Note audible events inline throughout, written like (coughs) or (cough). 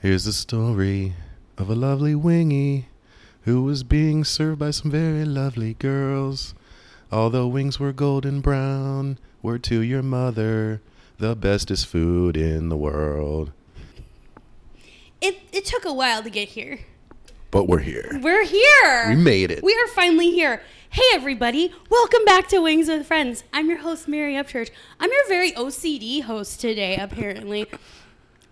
Here's the story of a lovely wingy who was being served by some very lovely girls. All the wings were golden brown. were to your mother, the bestest food in the world. It it took a while to get here. But we're here. We're here. We made it. We are finally here. Hey everybody, welcome back to Wings with Friends. I'm your host Mary Upchurch. I'm your very OCD host today, apparently,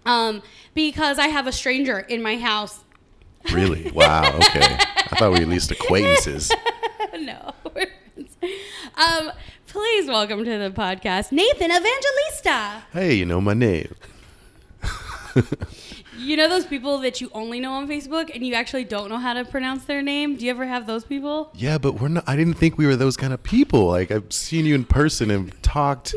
um, because I have a stranger in my house. Really? Wow. Okay. I thought we were at least acquaintances. (laughs) no. Um, please welcome to the podcast, Nathan Evangelista. Hey, you know my name. You know those people that you only know on Facebook and you actually don't know how to pronounce their name? Do you ever have those people? Yeah, but we're not. I didn't think we were those kind of people. Like I've seen you in person and talked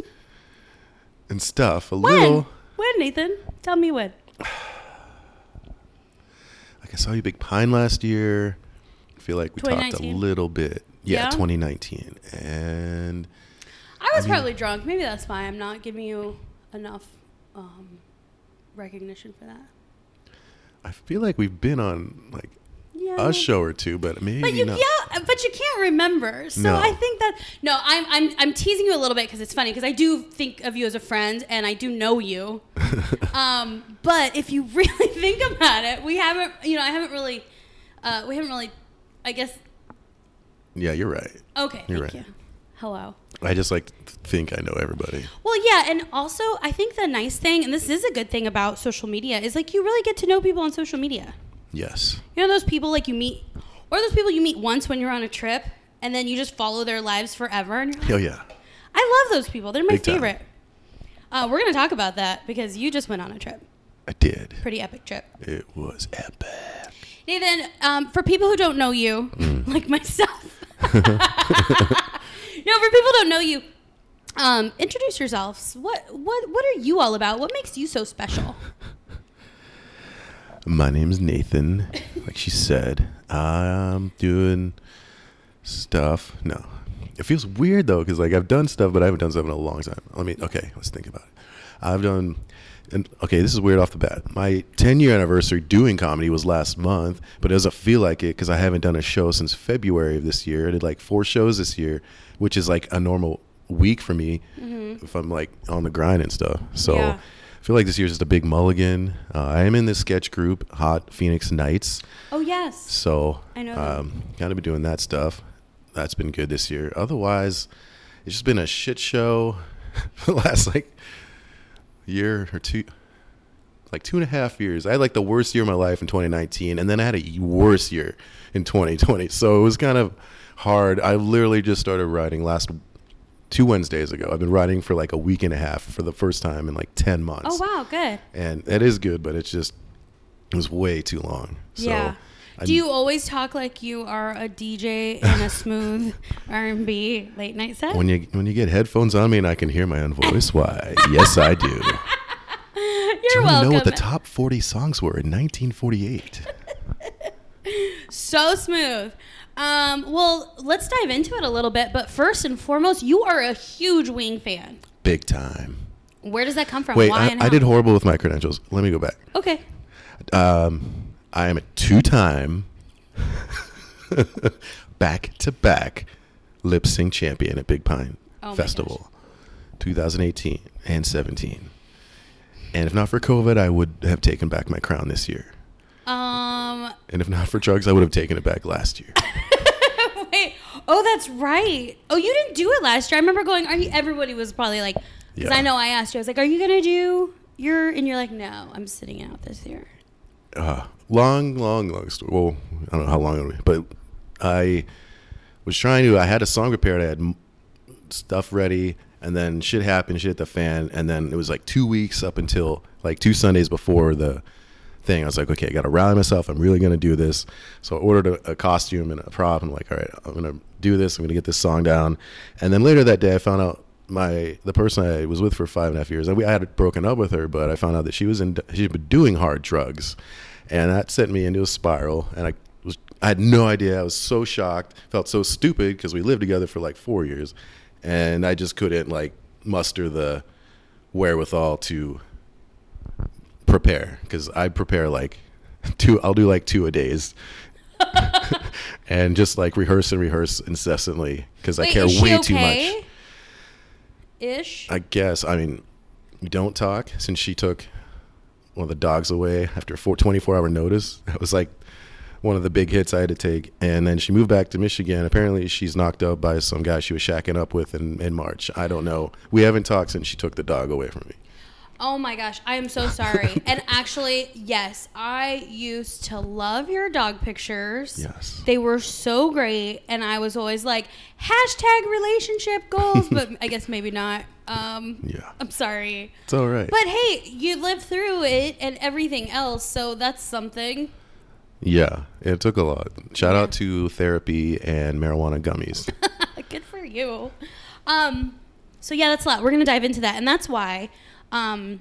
and stuff. A When? little. When, Nathan? Tell me when. (sighs) Like I saw you Big Pine last year. I feel like we talked a little bit. Yeah, Yeah? 2019, and I was mean- probably drunk. Maybe that's why I'm not giving you enough um, recognition for that. I feel like we've been on like Yeah. a show or two, but maybe But you not. yeah, but you can't remember. So No. I think that no, I'm I'm I'm teasing you a little bit because it's funny because I do think of you as a friend and I do know you. (laughs) um, but if you (laughs) really think about it, we haven't you know I haven't really uh, we haven't really I guess Yeah, you're right. okay. You're right. you. Hello. I just like think I know everybody. Well, yeah, and also I think the nice thing, and this is a good thing about social media, is like you really get to know people on social media. Yes. You know those people like you meet, or those people you meet once when you're on a trip, and then you just follow their lives forever. And you're like, Hell yeah. I love those people. They're my Big favorite. Uh, we're gonna talk about that because you just went on a trip, I did. pretty epic trip. It was epic. Nathan, um, for people who don't know you, Mm. (laughs) like myself, (laughs) no, for people who don't know you, um, introduce yourselves. What what what are you all about? What makes you so special? My name's Nathan. Like she said, I'm doing stuff. No, it feels weird though because like I've done stuff, but I haven't done stuff in a long time. Let me. Okay, let's think about it. I've done. And okay, this is weird off the bat. My 10 year anniversary doing comedy was last month, but it doesn't feel like it because I haven't done a show since February of this year. I did like four shows this year, which is like a normal week for me if I'm like on the grind and stuff. So Mm-hmm. Yeah. I feel like this year's just a big mulligan. Uh, I am in this sketch group, Hot Phoenix Nights. Oh yes, So I know um, kind of been doing that stuff. That's been good this year. Otherwise, it's just been a shit show (laughs) for the last like year or two, like two and a half years. I had like the worst year of my life in 2019, and then I had a worse year in 2020. So it was kind of hard. I literally just started writing last two Wednesdays ago. I've been writing for like a week and a half for the first time in like 10 months Oh wow, good. and it is good, but it's just it was way too long. So yeah. I- Do you always talk like you are a DJ in a (laughs) smooth R&B late night set? when you when you get headphones on me and I can hear my own voice? Why? yes, I do. (laughs) You're do you welcome. know what the top 40 songs were in 1948? (laughs) so smooth. Um, well, let's dive into it a little bit. But first and foremost, you are a huge Wing fan. Big time. Where does that come from? Wait, Why I, I did horrible with my credentials. Let me go back. Okay. Um, I am a two-time (laughs) back-to-back lip sync champion at Big Pine Oh Festival, 2018 and 17. And if not for COVID, I would have taken back my crown this year. Um. And if not for drugs, I would have taken it back last year. (laughs) Wait. Oh, that's right. Oh, you didn't do it last year. I remember going. Are you? Everybody was probably like, because Yeah. I know I asked you. I was like, "Are you gonna do your?" And you're like, "No, I'm sitting out this year." Uh, long, long, long story. Well, I don't know how long it'll be, but I was trying to. I had a song prepared. I had stuff ready, and then shit happened. Shit hit the fan, and then it was like two weeks up until like two Sundays before the thing. I was like, okay, I got to rally myself. I'm really gonna do this. So I ordered a, a costume and a prop. I'm like, all right, I'm gonna do this. I'm gonna get this song down. And then later that day, I found out my the person I was with for five and a half years. I had broken up with her, but I found out that she was in she'd been doing hard drugs, and that sent me into a spiral. And I was I had no idea. I was so shocked, felt so stupid because we lived together for like four years, and I just couldn't like muster the wherewithal to prepare because I prepare like (laughs) two. I'll do like two a days, (laughs) and just like rehearse and rehearse incessantly because I care way too much. Ish. I guess. I mean, we don't talk since she took one of the dogs away after four, 24 hour notice. (laughs) That was like one of the big hits I had to take. And then she moved back to Michigan. Apparently, she's knocked up by some guy she was shacking up with in, in March. I don't know. We haven't talked since she took the dog away from me. Oh my gosh, I am so sorry. (laughs) and actually, yes, I used to love your dog pictures. Yes. They were so great. And I was always like, hashtag relationship goals, but (laughs) I guess maybe not. Um, Yeah. I'm sorry. It's all right. But hey, you lived through it and everything else, so that's something. yeah, it took a lot. Shout out to therapy and marijuana gummies. (laughs) Good for you. Um, so yeah, that's a lot. We're gonna dive into that, and that's why, um,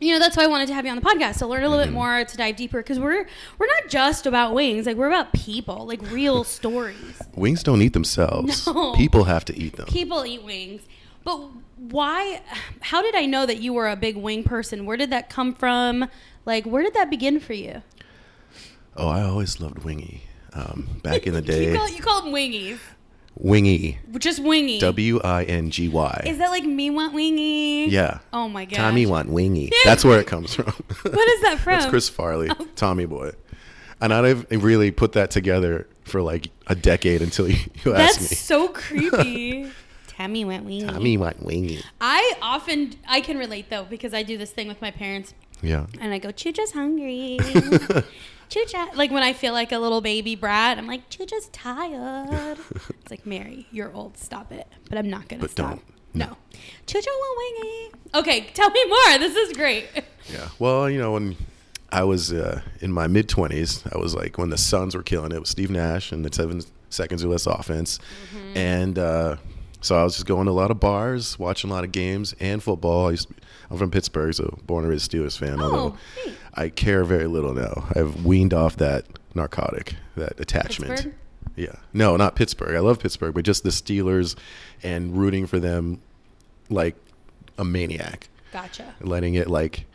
you know, that's why I wanted to have you on the podcast to learn a little bit more, to dive deeper, because we're we're not just about wings, like we're about people, like real (laughs) stories. Wings don't eat themselves. (laughs) No. People have to eat them. People eat wings, but why? How did I know that you were a big wing person? Where did that come from? Like, where did that begin for you? Oh, I always loved Wingy. Um, back in the (laughs) you, day, call, you call them wingies, Wingy. just wingy. W I N G Y. Is that like me want wingy? Yeah. Oh my god. Tommy want wingy. (laughs) That's where it comes from. (laughs) What is that (laughs) from? That's Chris Farley, Oh. Tommy Boy. And I've really put that together for like a decade until you, you asked That's me. so creepy. Tammy went wingy. Tommy want wingy. I often I can relate though because I do this thing with my parents Yeah. and I go, Chucha's hungry. Chucha like when I feel like a little baby brat, I'm like, Chucha's tired. (laughs) It's like Mary, you're old, stop it. But I'm not gonna But stop. don't. No. Chucha wingy. Okay, tell me more. This is great. (laughs) Yeah. Well, you know, when I was uh, in my mid 20s, I was like when the Suns were killing it with Steve Nash and the seven seconds or less offense. Mm-hmm. And uh, so I was just going to a lot of bars, watching a lot of games and football. I used to, I'm from Pittsburgh, so born and raised Steelers fan. Oh, although neat. I care very little now. I've weaned off that narcotic, that attachment. Pittsburgh? Yeah. No, not Pittsburgh. I love Pittsburgh, but just the Steelers and rooting for them like a maniac, Gotcha. letting it like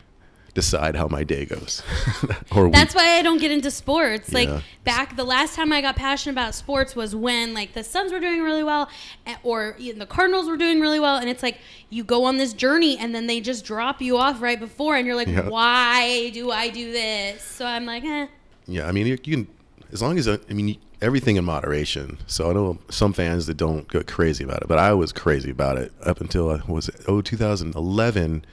decide how my day goes. (laughs) (laughs) or. That's why I don't get into sports. Like Yeah. back the last time I got passionate about sports was when like the Suns were doing really well eh, or even the Cardinals were doing really well and it's like you go on this journey and then they just drop you off right before and you're like Yeah. why do I do this? So I'm like, "Eh, Yeah, I mean, you, you can, as long as, uh, I mean, everything in moderation. So I know some fans that don't go crazy about it, but I was crazy about it up until, uh, was it, oh, 2011.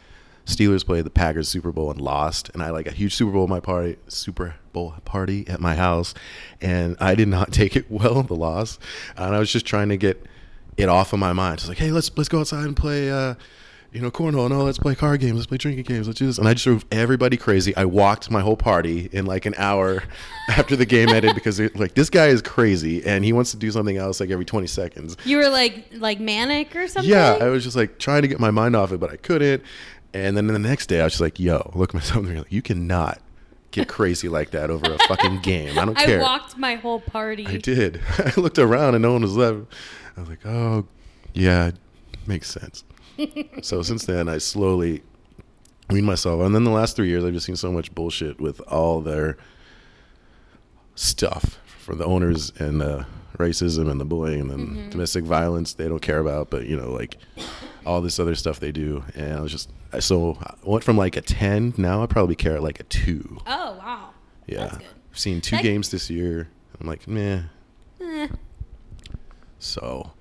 Steelers played the Packers Super Bowl and lost, and I like a huge Super Bowl at my party, Super Bowl party at my house, and I did not (laughs) take it well, the loss, and I was just trying to get it off of my mind. Just like, hey, let's let's go outside and play, uh, you know, cornhole. No, let's play card games. Let's play drinking games. Let's do this. And I just drove everybody crazy. I walked my whole party in like an hour (laughs) after the game ended because like this guy is crazy and he wants to do something else like every 20 seconds. you were like like manic or something? Yeah, I was just like trying to get my mind off it, but I couldn't. And then the next day, I was just like, "Yo, look at myself in the mirror. Like, you cannot get crazy like that over a fucking (laughs) game. I don't I care." I walked my whole party. I did. (laughs) I looked around and no one was left. I was like, "Oh, yeah, makes sense." (laughs) so since then, I slowly weaned myself. And then the last three years, I've just seen so much bullshit with all their stuff for the owners and the racism and the bullying and then mm-hmm. domestic violence they don't care about, but you know, like all this other stuff they do. And I was just so I went from like a ten. Now I probably care at like a two. Oh, wow. Yeah. I've seen two That- games this year. I'm like, meh. Eh. So,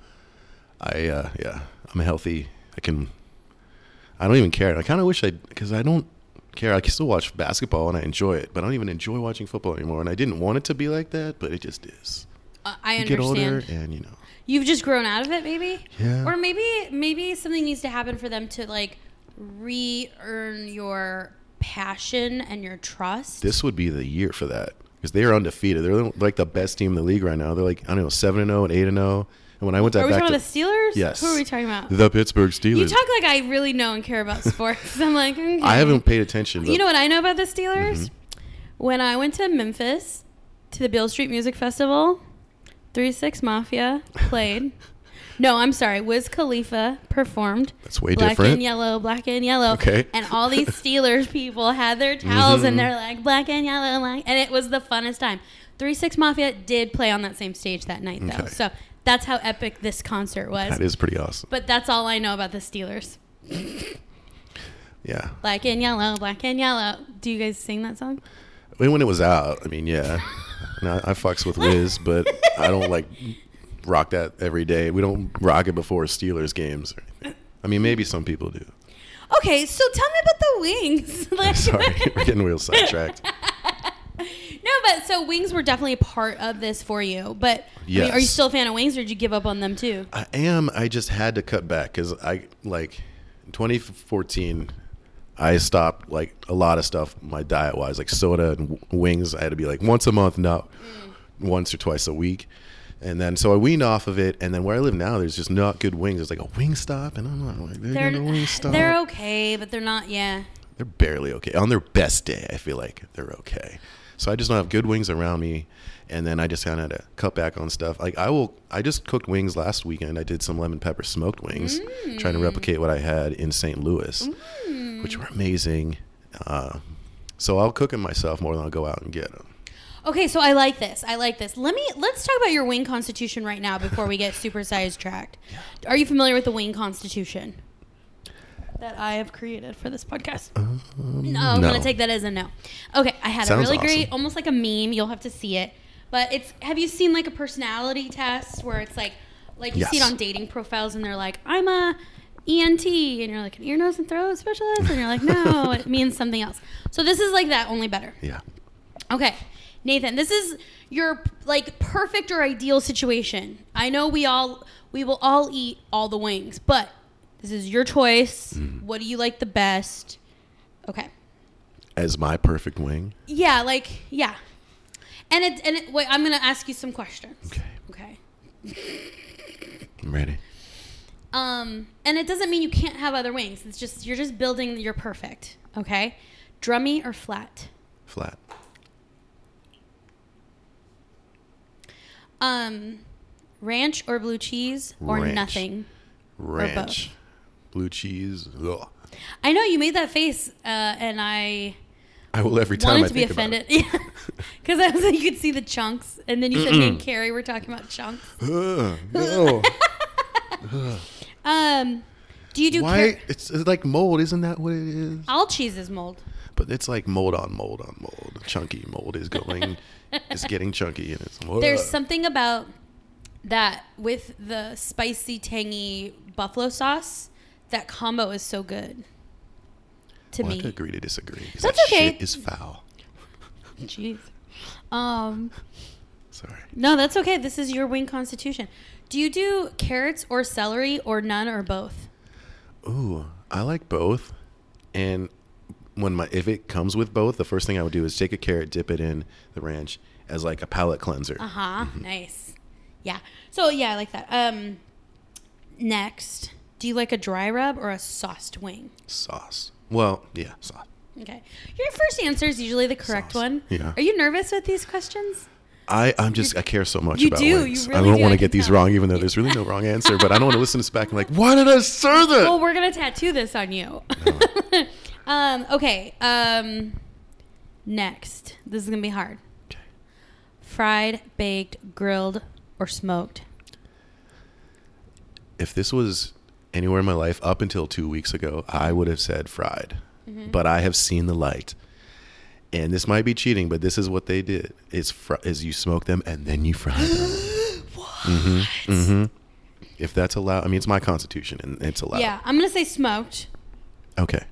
I uh, yeah, I'm healthy. I can. I don't even care. I kind of wish I because I don't care. I can still watch basketball and I enjoy it, but I don't even enjoy watching football anymore. And I didn't want it to be like that, but it just is. Uh, I You understand. get older, and you know, You've just grown out of it, maybe. Yeah. Or maybe maybe something needs to happen for them to like re-earn your passion and your trust. this would be the year for that because they are undefeated. They're like the best team in the league right now. They're like I don't know seven and zero and eight and zero. And when I went to are we back talking to about the Steelers? Yes. Who are we talking about? the Pittsburgh Steelers, You talk like I really know and care about sports. (laughs) I'm like, okay. I haven't paid attention. You know what I know about the Steelers? Mm-hmm. When I went to Memphis to the Beale Street Music Festival, Three Six Mafia played. (laughs) No, I'm sorry. Wiz Khalifa performed. That's way black different. and yellow, black and yellow. Okay. And all these (laughs) Steelers people had their towels and Mhm. they're like black and yellow, black, and it was the funnest time. Three Six Mafia did play on that same stage that night though, Okay. so that's how epic this concert was. That is pretty awesome. but that's all I know about the Steelers. Yeah. Black and yellow, black and yellow. Do you guys sing that song? I mean, when it was out, I mean, yeah. (laughs) And I, I fucks with Wiz, but I don't like rock that every day. We don't rock it before Steelers games. Or anything. I mean, maybe some people do. Okay, so tell me about the wings. (laughs) Like- Sorry, we're getting real sidetracked. (laughs) No, but so wings were definitely a part of this for you. But I mean, are you still a fan of wings, or did you give up on them too? I am. I just had to cut back because I like in 2014. I stopped like a lot of stuff my diet wise, like soda and w- wings. I had to be like once a month, not mm. once or twice a week. And then so I weaned off of it. And then where I live now, there's just not good wings. There's like a wing stop, and I'm not like they're, They're wing stop. they're okay, but they're not. Yeah. They're barely okay. On their best day, I feel like they're okay. So I just don't have good wings around me, and then I just kind of had to cut back on stuff. Like I will, I just cooked wings last weekend. I did some lemon pepper smoked wings, trying to replicate what I had in St. Louis, which were amazing. Uh, so I'll cook them myself more than I'll go out and get them. Okay, so I like this. I like this. Let me let's talk about your wing constitution right now before we get super sidetracked. Are you familiar with the wing constitution that I have created for this podcast? Um, no, I'm no. gonna take that as a no. Okay, I had Sounds a really great, almost like a meme. You'll have to see it, but it's. Have you seen like a personality test where it's like, like you see it on dating profiles, and they're like, I'm a ENT, and you're like an ear, nose, and throat specialist, and you're like, no, it means something else. So this is like that, only better. Yeah. Okay, Nathan, this is your like perfect or ideal situation. I know we all we will all eat all the wings, but this is your choice. What do you like the best? Okay. As my perfect wing. Yeah, like yeah. And it and it, wait, I'm gonna ask you some questions. Okay. Okay. I'm ready. Um, and it doesn't mean you can't have other wings. It's just you're just building your perfect. Okay. Drummy or flat? Flat. Um, ranch or blue cheese or Ranch. nothing? Ranch. Blue cheese. Ugh. I know you made that face, uh, and I I will every time wanted I to be offended. (laughs) Yeah, because I was like, you could see the chunks, and then you said me and Carrie were talking about chunks. Ugh, no. (laughs) Um, do you do? Why? Car- It's, it's like mold, isn't that what it is? All cheese is mold. But it's like mold on mold on mold. Chunky mold is going, (laughs) it's getting chunky, and it's. There's something about that with the spicy, tangy buffalo sauce. That combo is so good. To We'll me, to agree to disagree. That's that okay. Shit is foul. (laughs) jeez. Um, Sorry. no, that's okay. This is your wing constitution. Do you do carrots or celery or none or both? Ooh, I like both, and when my if it comes with both, the first thing I would do is take a carrot, dip it in the ranch as like a palate cleanser. Uh huh. Nice. Yeah. So yeah, I like that. Um, next, do you like a dry rub or a sauced wing? Sauce. Well, yeah, sauce. Okay. Your first answer is usually the correct Sauce. one. Yeah. Are you nervous with these questions? I, I'm just I care so much You about do, you wings. really I don't do, want to get these tell. wrong, even though there's really no wrong answer. But I don't want to listen to this back and like, why did I serve that? Well, we're gonna tattoo this on you. (laughs) um. Okay. Um. Next, this is gonna be hard. Okay. Fried, baked, grilled, or smoked. if this was anywhere in my life up until two weeks ago, I would have said fried. Mm-hmm. But I have seen the light. And this might be cheating, but this is what they did: is fr- is you smoke them and then you fry them. (gasps) hmm hmm If that's allowed, I mean, it's my constitution and it's allowed. Yeah, I'm gonna say smoked. Okay.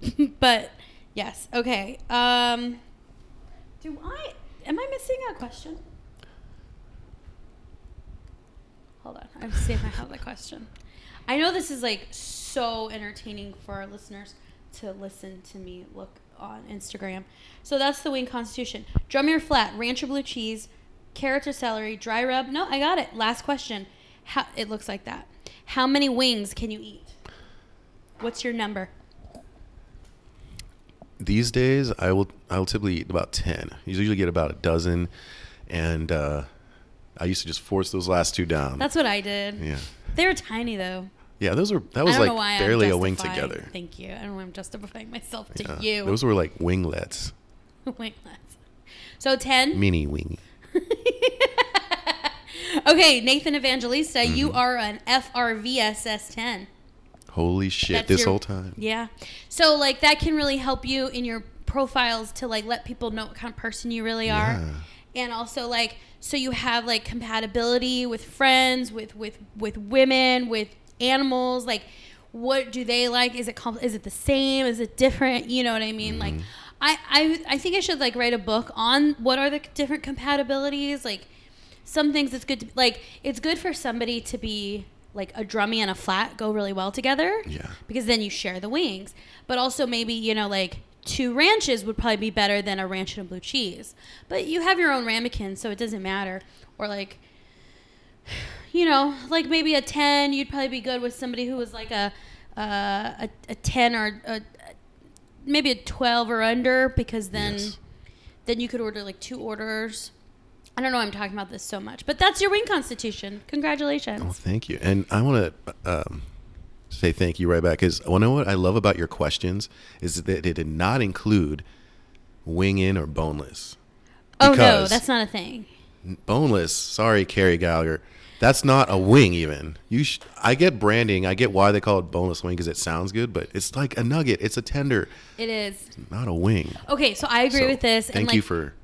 (laughs) but yes, okay. Um, do I? Am I missing a question? Hold on, I have to see if I have the question. I know this is like so entertaining for our listeners to listen to me look on Instagram. So that's the wing constitution. Drum your flat, ranch or blue cheese, carrot or celery, dry rub. No, I got it. Last question. How it looks like that. How many wings can you eat? What's your number? These days, I will I will typically eat about ten. You usually get about a dozen, and uh, I used to just force those last two down. That's what I did. yeah. They were tiny though. Yeah, those were that was like know why I'm barely a wing together. Thank you. I don't know why I'm justifying myself to Yeah, you. Those were like winglets, (laughs) Winglets. So ten. mini wing. (laughs) Okay, Nathan Evangelista, you Mm-hmm. are an FRVSS ten. Holy shit! This your- whole time. Yeah. So like that can really help you in your profiles to like let people know what kind of person you really are. Yeah. And also like so you have like compatibility with friends, with with with women, with animals, like what do they like? Is it com- is it the same? Is it different? You know what I mean? Like mm-hmm. I, I I think I should like write a book on what are the different compatibilities like some things it's good to like it's good for somebody to be like a drummy and a flat go really well together Yeah. because then you share the wings but also maybe you know like two ranches would probably be better than a ranch and a blue cheese but you have your own ramekin so it doesn't matter or like (sighs) you know like maybe a 10 you'd probably be good with somebody who was like a uh, a, a 10 or a, maybe a 12 or under because then Yes. then you could order like two orders I don't know why I'm talking about this so much, but that's your wing constitution. Congratulations. Oh, thank you. And I want to um, say thank you right back because you know what I love about your questions is that it did not include wing in or boneless. oh no, that's not a thing. boneless. Sorry, Carrie Gallagher. That's not a wing even. You sh- I get branding. I get why they call it boneless wing because it sounds good, but it's like a nugget. It's a tender, It is. not a wing. Okay, so I agree So, with this. Thank and like, you for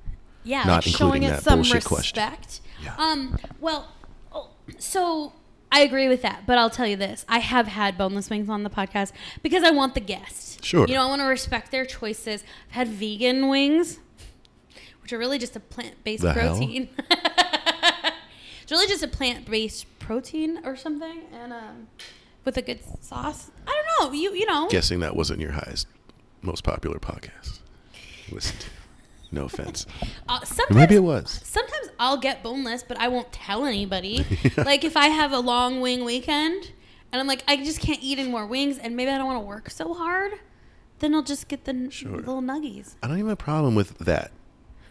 yeah, not like showing including it that some bullshit respect. question. Yeah. Um. Well, oh, so I agree with that, but I'll tell you this: I have had boneless wings on the podcast because I want the guest. Sure. You know, I want to respect their choices. I've had vegan wings, which are really just a plant-based The protein. (laughs) it's really just a plant-based protein or something, and um, with a good sauce. I don't know. You you know. guessing that wasn't your highest, most popular podcast. Listen to. No offense. (laughs) Uh, sometimes maybe it was. sometimes I'll get boneless, but I won't tell anybody. (laughs) (laughs) Like if I have a long wing weekend and I'm like, I just can't eat any more wings, and maybe I don't want to work so hard, then I'll just get the Sure. little nuggies. I don't even have a problem with that.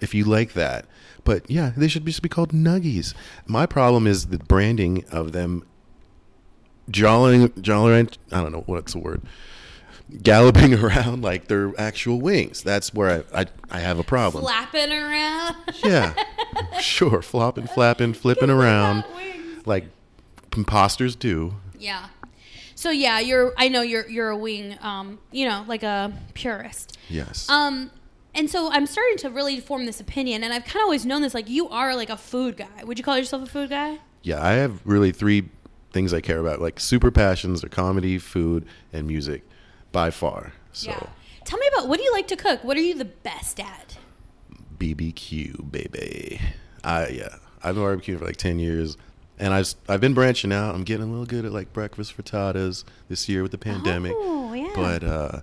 If you like that, but yeah, they should just be called nuggies. My problem is the branding of them. Jolling, jolling. I don't know what's the word. Galloping (laughs) around like they're actual wings. That's where I I, I have a problem. Flapping around. Yeah, (laughs) sure, flopping, flapping, flipping around like imposters do. Yeah. So yeah, you're. I know you're. You're a wing. Um, you know, like a purist. Yes. Um, and so I'm starting to really form this opinion, and I've kind of always known this. Like, you are like a food guy. Would you call yourself a food guy? yeah, I have really three things I care about, like super passions are comedy, food, and music, by far. So Yeah. Tell me about what do you like to cook? What are you the best at? BBQ, baby. I yeah, I've been barbecuing for like ten years, and I've I've been branching out. I'm getting a little good at like breakfast frittatas this year with the pandemic. Oh, yeah. But uh,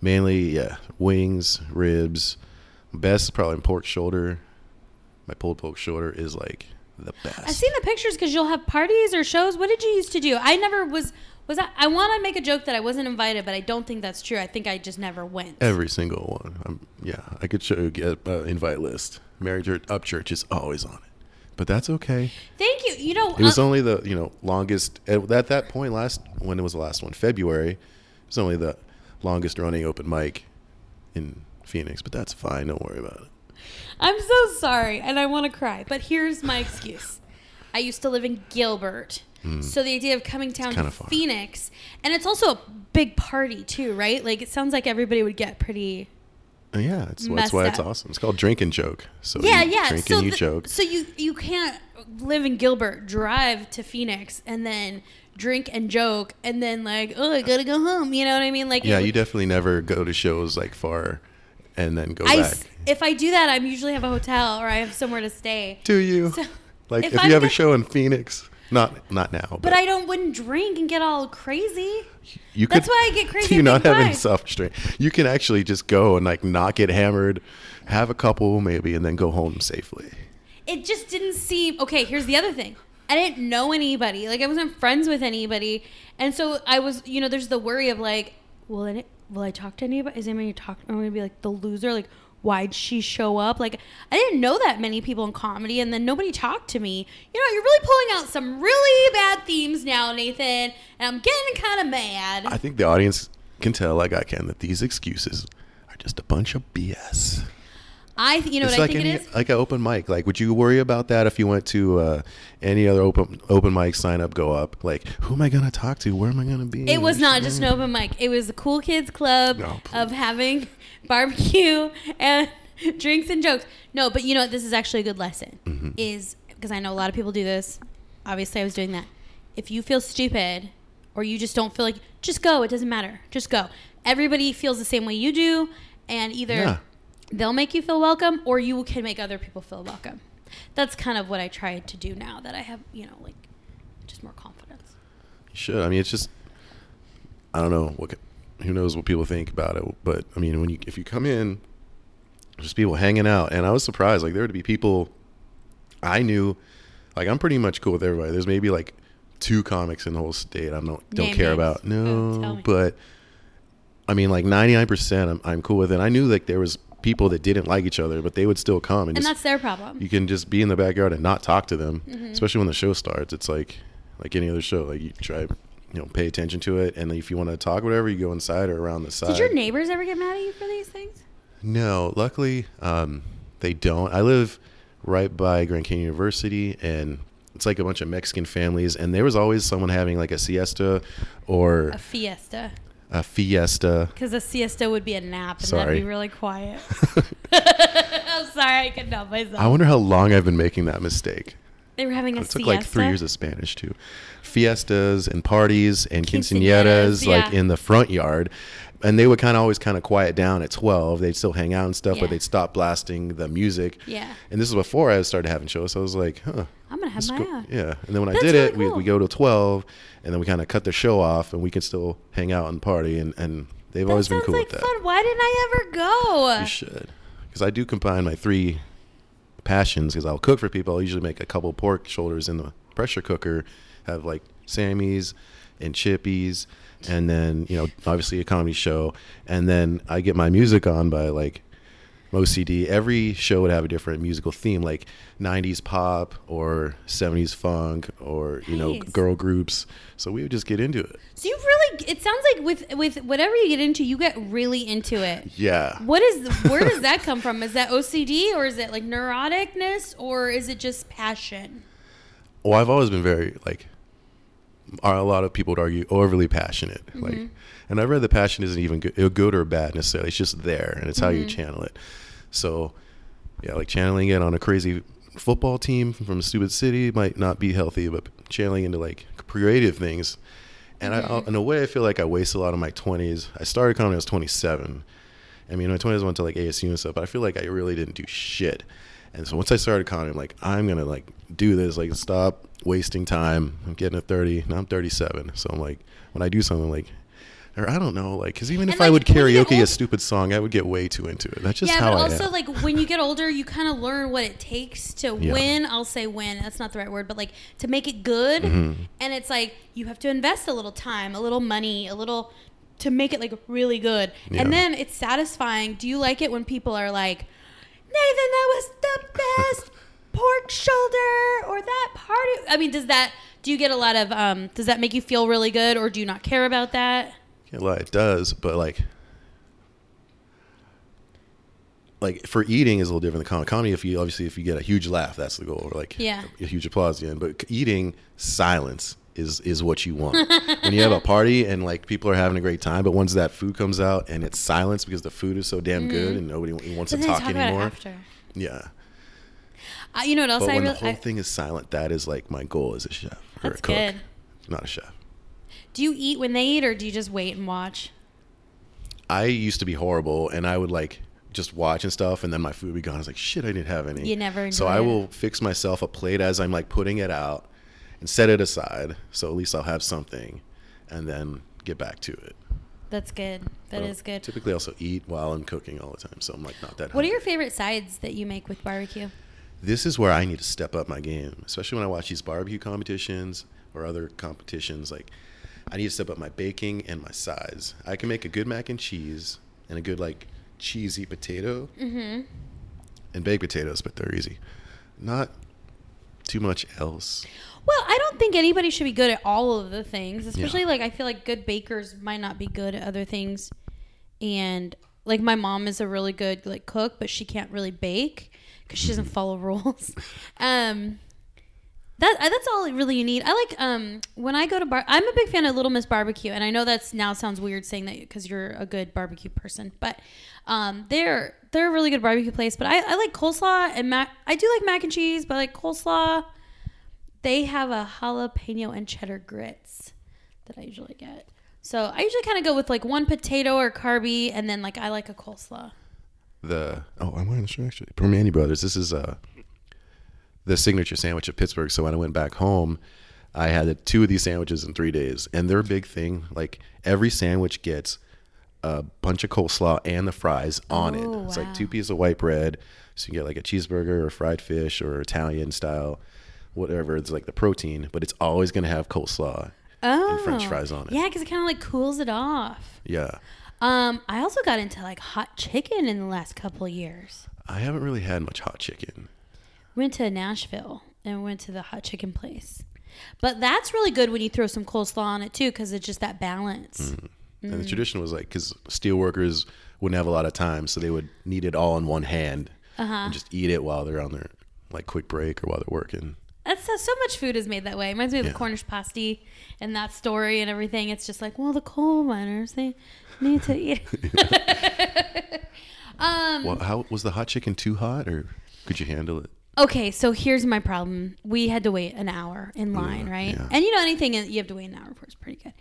mainly, yeah, wings, ribs. Best is probably pork shoulder. My pulled pork shoulder is like the best. I've seen the pictures because you'll have parties or shows. What did you used to do? I never was. Was I? I want to make a joke that I wasn't invited, but I don't think that's true. I think I just never went. Every single one. Yeah, I could show you get uh, invite list. Mary Church Up Church is always on it, but that's okay. Thank you. You know, It was uh, only the you know longest at, at that point last when it was the last one February. It was only the longest running open mic in Phoenix, but that's fine. Don't worry about it. I'm so sorry, and I want to cry. But here's my excuse. I used to live in Gilbert. So the idea of coming down to far. Phoenix, and it's also a big party too, right? Like it sounds like everybody would get pretty. Uh, yeah, it's, that's why it's awesome. It's called drink and joke. So Yeah, yeah. drink so and you the- joke. So you you can't live in Gilbert, drive to Phoenix, and then drink and joke, and then like, oh, I gotta go home. You know what I mean? Like, yeah, it- you definitely never go to shows like far and then go I back. s- if I do that, I usually have a hotel or I have somewhere to stay. Do you? So, like if if, you have a show in Phoenix, not not now, but, But I don't wouldn't drink and get all crazy. you could. That's why I get crazy (laughs) Do you not have any self restraint? You can actually just go and like not get hammered, have a couple maybe, and then go home safely. It just didn't seem okay. Here's the other thing. I didn't know anybody. Like I wasn't friends with anybody, and so I was. You know, there's the worry of like, will it? Will I talk to anybody? Is anybody talk? Am I gonna be like the loser? Like, why'd she show up? Like, I didn't know that many people in comedy, and then nobody talked to me. You know, you're really pulling out some really bad themes now, Nathan, and I'm getting kind of mad. I think the audience can tell, like I can, that these excuses are just a bunch of BS. I, you know it's what like I think any, it is? like an open mic. Like, would you worry about that if you went to uh, any other open open mic sign up, go up? Like, who am I gonna talk to? Where am I gonna be? It was not just an open mic. It was the cool kids club of having (laughs) barbecue and (laughs) drinks and jokes. No, but you know what? This is actually a good lesson. Mm-hmm. Is because I know a lot of people do this. Obviously, I was doing that. If you feel stupid or you just don't feel like, just go. It doesn't matter. Just go. Everybody feels the same way you do, and either Yeah. They'll make you feel welcome or you can make other people feel welcome. That's kind of what I try to do now that I have, you know, like just more confidence. You should. I mean, it's just I don't know what. Who knows what people think about it? But I mean, when you if you come in, there's people hanging out, and I was surprised. Like there would be people I knew. Like I'm pretty much cool with everybody. There's maybe like two comics in the whole state I don't don't Name care names. about. Oh, No, me. but I mean, like 99%, I'm, I'm cool with it. I knew like there was people that didn't like each other, but they would still come and, And just that's their problem. you can just be in the backyard and not talk to them, Mm-hmm. especially when the show starts. It's like like any other show. Like you try, you know, pay attention to it, and if you want to talk, whatever, you go inside or around the side. Did your neighbors ever get mad at you for these things? No, luckily um, they don't. I live right by Grand Canyon University, and it's like a bunch of Mexican families, and there was always someone having like a siesta or A fiesta. A fiesta. Because a siesta would be a nap, and Sorry. that'd be really quiet. (laughs) (laughs) I'm sorry, I couldn't help myself. I wonder how long I've been making that mistake. they were having a siesta. It took siesta. like three years of Spanish too. Fiestas and parties and Quinceañeras, quinceañeras, like in the front yard. And they would kind of always kind of quiet down at 12. They'd still hang out and stuff, Yeah. but they'd stop blasting the music. Yeah. And this is before I started having shows. So I was like, huh. I'm gonna have my go- own. Yeah. And then when That's I did really it, we, cool. we go to 12 and then we kind of cut the show off and we can still hang out and party. And, and they've That always been cool like with that. fun. Why didn't I ever go? You should. Because I do combine my three passions because I'll cook for people. I'll usually make a couple pork shoulders in the pressure cooker, have like Sammy's and Chippies, and then, you know, obviously a comedy show. And then I get my music on by like OCD. Every show would have a different musical theme, like 90s pop or 70s funk or, you know, girl groups. So we would just get into it. So you really, it sounds like with with whatever you get into, you get really into it. Yeah. What is where does (laughs) that come from? Is that OCD or is it like neuroticness or is it just passion? well i've always been very like are a lot of people would argue overly passionate like mm-hmm. and i've read that passion isn't even good, good or bad necessarily it's just there and it's how you mm-hmm. channel it. So yeah like channeling it on a crazy football team from a stupid city might not be healthy but channeling into like creative things and I, in a way i feel like i wasted a lot of my 20s i started comedy when i was 27 I mean, in my twenties went to like ASU and stuff, but I feel like I really didn't do shit. And so once I started comedy, I'm like, I'm gonna like do this, like stop wasting time. I'm getting to 30, now I'm 37, so I'm like, when I do something, like, or I don't know, like, because even And, if I would karaoke a stupid song, I would get way too into it. That's just yeah, how but I also am. like when you get older, you kind of learn what it takes to Yeah. win. I'll say win. That's not the right word, but like to make it good. Mm-hmm. And it's like you have to invest a little time, a little money, a little to make it like really good. Yeah. And then it's satisfying. Do you like it when people are like, Nathan, that was the best (laughs) pork shoulder or that party? I mean, does that? Do you get a lot of? um Does that make you feel really good, or do you not care about that? Can't lie, it does, but like, like for eating is a little different than comedy. Comedy, if you obviously if you get a huge laugh, that's the goal, or like Yeah. a huge applause at the end. But eating silence is is what you want when you have a (laughs) party and like people are having a great time. But once that food comes out and it's silence because the food is so damn good and nobody wants But to talk, talk anymore. Yeah, Uh, you know what else but I when really? the whole I- thing is silent, that is like my goal as a chef or a cook, good. not a chef. Do you eat when they eat, or do you just wait and watch? I used to be horrible, and I would like just watch and stuff, and then my food would be gone. I was like, shit, I didn't have any. You never So I it. will fix myself a plate as I'm like putting it out, and set it aside. So at least I'll have something, and then get back to it. That's good. That is good. Typically, I also eat while I'm cooking all the time, so I'm like not that. What are your favorite sides that you make with barbecue? This is where I need to step up my game, especially when I watch these barbecue competitions or other competitions. Like, I need to step up my baking and my sides. I can make a good mac and cheese and a good like cheesy potato mm-hmm. and baked potatoes, but they're easy. Not too much else. Well, I don't think anybody should be good at all of the things, especially yeah. like I feel like good bakers might not be good at other things. And like my mom is a really good like cook, but she can't really bake because she doesn't mm-hmm. follow (laughs) rules. um, that uh, that's all really you need. I like um when I go to bar. I'm a big fan of Little Miss Barbecue, and I know that's now sounds weird saying that because you're a good barbecue person, but um they're they're a really good barbecue place. But I, I like coleslaw and mac. I do like mac and cheese, but like coleslaw, they have a jalapeno and cheddar grits that I usually get. So I usually kind of go with like one potato or carby, and then like I like a coleslaw. The oh, I'm wearing the shirt actually. Primanti Brothers. This is uh the signature sandwich at Pittsburgh. So when I went back home, I had two of these sandwiches in three days, and their big thing, like every sandwich gets a bunch of coleslaw and the fries on oh, it. It's wow. like two pieces of white bread, so you get like a cheeseburger or fried fish or Italian style, whatever. It's like the protein, but it's always gonna have coleslaw oh, and French fries on it. Yeah, because it kind of like cools it off. Yeah. Um, I also got into like hot chicken in the last couple of years. I haven't really had much hot chicken went to Nashville and went to the hot chicken place. But that's really good when you throw some coleslaw on it too, because it's just that balance. Mm. And the tradition was like, because steel workers wouldn't have a lot of time, so they would need it all in one hand uh-huh. and just eat it while they're on their like quick break or while they're working. That's so, so much food is made that way. It reminds me of yeah. the Cornish pasty and that story and everything. It's just like, well, the coal miners they need to eat. (laughs) (laughs) um, well, how was the hot chicken too hot, or could you handle it? Okay, so here's my problem. We had to wait an hour in line, yeah, right? Yeah. And you know anything you have to wait an hour for is pretty good.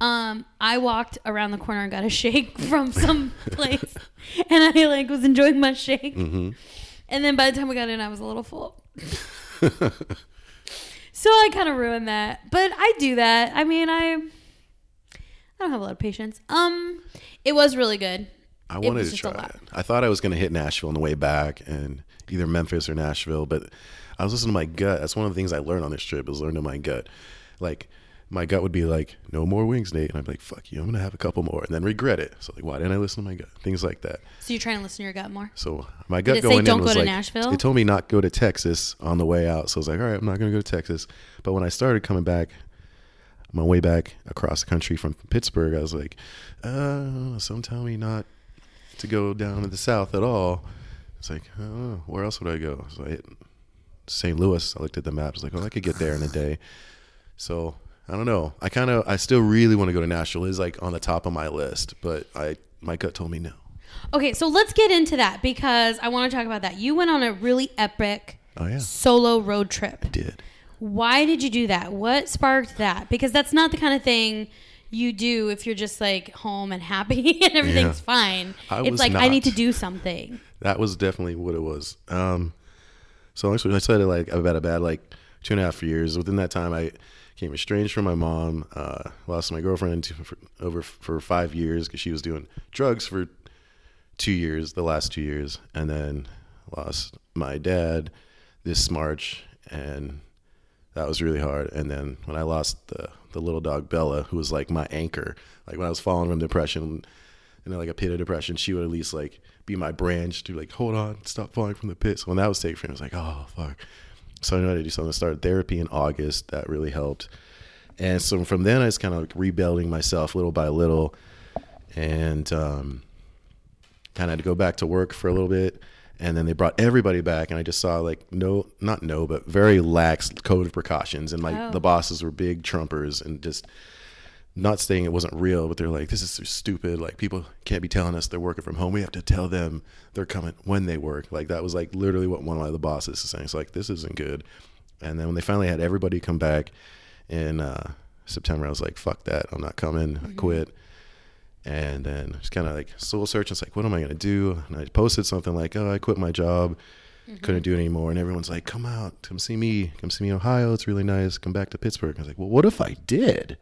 Um, I walked around the corner and got a shake (laughs) from some place, (laughs) and I like was enjoying my shake. Mm-hmm. And then by the time we got in, I was a little full. (laughs) so I kind of ruined that, but I do that. I mean, I I don't have a lot of patience. Um, it was really good. I wanted to try it. I thought I was going to hit Nashville on the way back, and either Memphis or Nashville. But I was listening to my gut. That's one of the things I learned on this trip is learning to my gut. Like my gut would be like, no more wings, Nate. And I'd be like, fuck you, I'm gonna have a couple more, and then regret it. So like, why didn't I listen to my gut? Things like that. So you're trying to listen to your gut more. So my gut going in was like, Nashville? it told me not go to Texas on the way out. So I was like, all right, I'm not gonna go to Texas. But when I started coming back, my way back across the country from Pittsburgh, I was like, uh, some tell me not to go down to the south at all. It's like, oh, where else would I go? So I hit St. Louis. I looked at the map. I was like, oh, I could get there in a day. So I don't know. I kind of, I still really want to go to Nashville. It's like on the top of my list, but I, my gut told me no. Okay, so let's get into that because I want to talk about that. You went on a really epic oh, yeah. solo road trip. I did. Why did you do that? What sparked that? Because that's not the kind of thing you do if you're just like home and happy (laughs) and everything's yeah. fine. I it's like not. I need to do something. That was definitely what it was. Um, so I said it like about a bad like two and a half years. Within that time, I became estranged from my mom. Uh, lost my girlfriend for, over for five years because she was doing drugs for two years, the last two years, and then lost my dad this March, and that was really hard. And then when I lost the the little dog Bella, who was like my anchor. Like when I was falling from depression, and like a pit of depression, she would at least like be my branch to like hold on, stop falling from the pit. So when that was taken from me, I was like, oh fuck. So I knew how to do something. I started therapy in August. That really helped. And so from then, I was kind of like rebuilding myself little by little, and um, kind of had to go back to work for a little bit and then they brought everybody back and i just saw like no not no but very lax code of precautions and my oh. the bosses were big trumpers and just not saying it wasn't real but they're like this is so stupid like people can't be telling us they're working from home we have to tell them they're coming when they work like that was like literally what one of the bosses is saying it's like this isn't good and then when they finally had everybody come back in uh, september i was like fuck that i'm not coming mm-hmm. i quit and then just kind of like soul search. It's like, what am I gonna do? And I posted something like, oh, I quit my job, mm-hmm. couldn't do it anymore. And everyone's like, come out, come see me, come see me in Ohio. It's really nice. Come back to Pittsburgh. I was like, well, what if I did?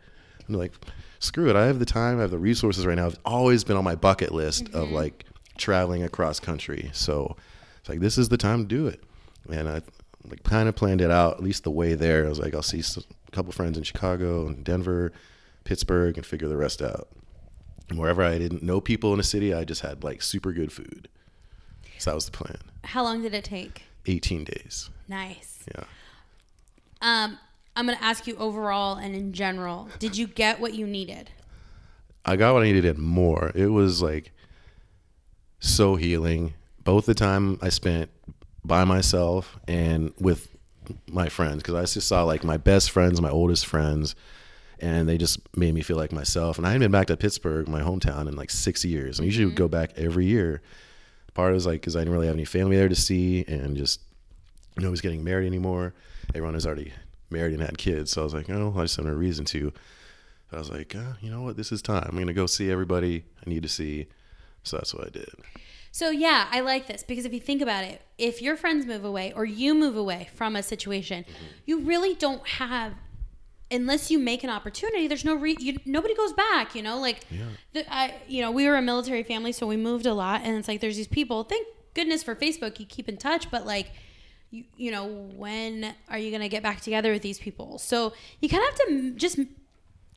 I'm like, screw it. I have the time. I have the resources right now. It's always been on my bucket list mm-hmm. of like traveling across country. So it's like this is the time to do it. And I like kind of planned it out at least the way there. I was like, I'll see a couple friends in Chicago and Denver, Pittsburgh, and figure the rest out. And wherever I didn't know people in a city, I just had like super good food. So that was the plan. How long did it take? 18 days. Nice. Yeah. Um, I'm gonna ask you overall and in general. Did you get what you needed? I got what I needed and more. It was like so healing. Both the time I spent by myself and with my friends because I just saw like my best friends, my oldest friends, and they just made me feel like myself. And I hadn't been back to Pittsburgh, my hometown, in like six years. And I usually would go mm-hmm. back every year. Part of it was like because I didn't really have any family there to see, and just nobody's getting married anymore. Everyone is already married and had kids, so I was like, oh, I just have no reason to. I was like, uh, you know what, this is time. I'm gonna go see everybody I need to see. So that's what I did. So yeah, I like this because if you think about it, if your friends move away or you move away from a situation, you really don't have unless you make an opportunity. There's no re- you, nobody goes back. You know, like Yeah. the, I, you know, we were a military family, so we moved a lot, and it's like there's these people. Thank goodness for Facebook, you keep in touch, but like. You, you know when are you gonna get back together with these people so you kind of have to just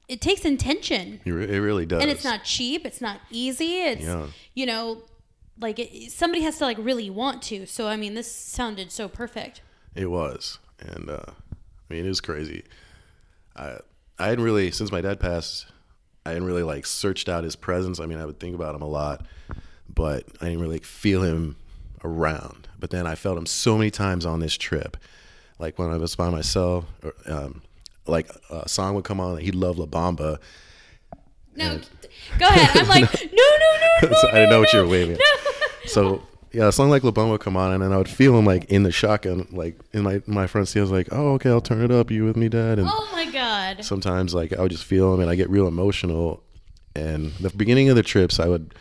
it takes intention It, really does. and it's not cheap it's not easy it's Yeah. you know like it, somebody has to like really want to so i mean this sounded so perfect It was, and uh, I mean, it was crazy. I I hadn't really since my dad passed. I hadn't really like searched out his presence. I mean, I would think about him a lot, but I didn't really feel him around. But then I felt him so many times on this trip, like when I was by myself. Or, um, like a song would come on, that he'd love La Bamba. no go ahead i'm like (laughs) no no no, no (laughs) So I didn't know what you were waving. no. So yeah, a song like La Bamba would come on, and then I would feel him like in the shotgun, like in my my front seat. I was like, "Oh, okay, I'll turn it up. You with me, Dad?" And oh my god sometimes like I would just feel him, and I get real emotional. And the beginning of the trips, I would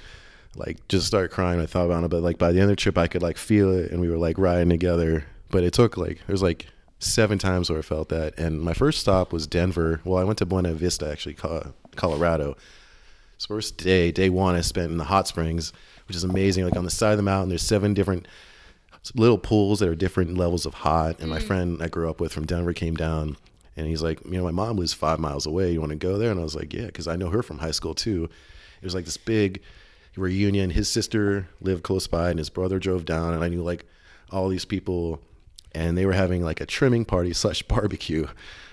like just start crying. I thought about it, but like by the end of the trip, I could like feel it, and we were like riding together. But it took like there's like seven times where I felt that. And my first stop was Denver. Well, I went to Buena Vista actually, Colorado. So first day, day one, I spent in the hot springs, which is amazing. Like on the side of the mountain, there's seven different little pools that are different levels of hot. And my mm. friend I grew up with from Denver came down, and he's like, you know, my mom lives five miles away. You want to go there? And I was like, yeah, because I know her from high school too. It was like this big reunion. His sister lived close by, and his brother drove down, and I knew like all these people, and they were having like a trimming party (laughs) slash barbecue.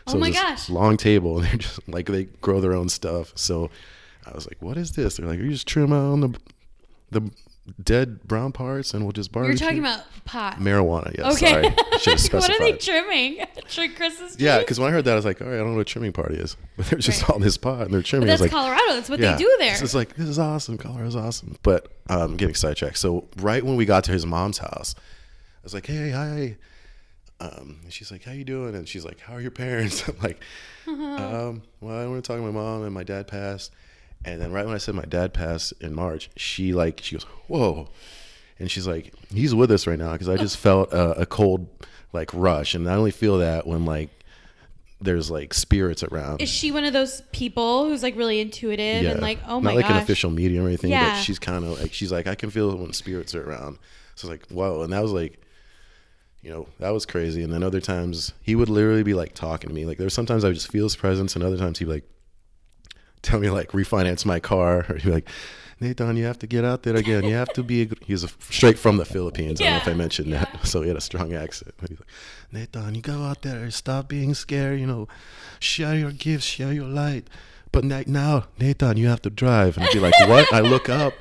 Oh my it was this gosh. Long table, and they're just like they grow their own stuff. So I was like, "What is this?" They're like, "You just trim out on the the dead brown parts, and we'll just burn you're talking about pot marijuana. Yeah, okay sorry, (laughs) should have what are they trimming (laughs) Trick christmas yeah, because when I heard that, I was like, "All right, I don't know what a trimming party is," (laughs) but they're just Right. on this pot and they're trimming. but that's like, colorado that's what yeah, they do there It's like this is awesome. Colorado's awesome. But um, getting sidetracked. So right when we got to his mom's house, I was like, "Hey, hi." Um, and she's like, "How you doing?" And she's like, "How are your parents?" I'm like, um, "Well, I want to talk to my mom and my dad passed." And then right when I said my dad passed in March, she like she goes, "Whoa," and she's like, "He's with us right now," because I just felt a, a cold like rush, and I only feel that when like there's like spirits around. is she one of those people who's like really intuitive and like oh my not like gosh an official medium or anything, Yeah. but she's kind of like she's like I can feel when spirits are around. So it's like whoa, and that was like, you know, that was crazy. And then other times he would literally be like talking to me. Like there's sometimes I would just feel his presence, and other times he'd be like tell me like refinance my car, or he'd be like. Nathan, you have to get out there again. You have to be. A, good-" he's straight from the Philippines. I don't know if I mentioned that. So he had a strong accent. He's like, Nathan, you go out there, stop being scared. You know, share your gifts, share your light. But now, Nathan, you have to drive. And I'd be like, what? I look up,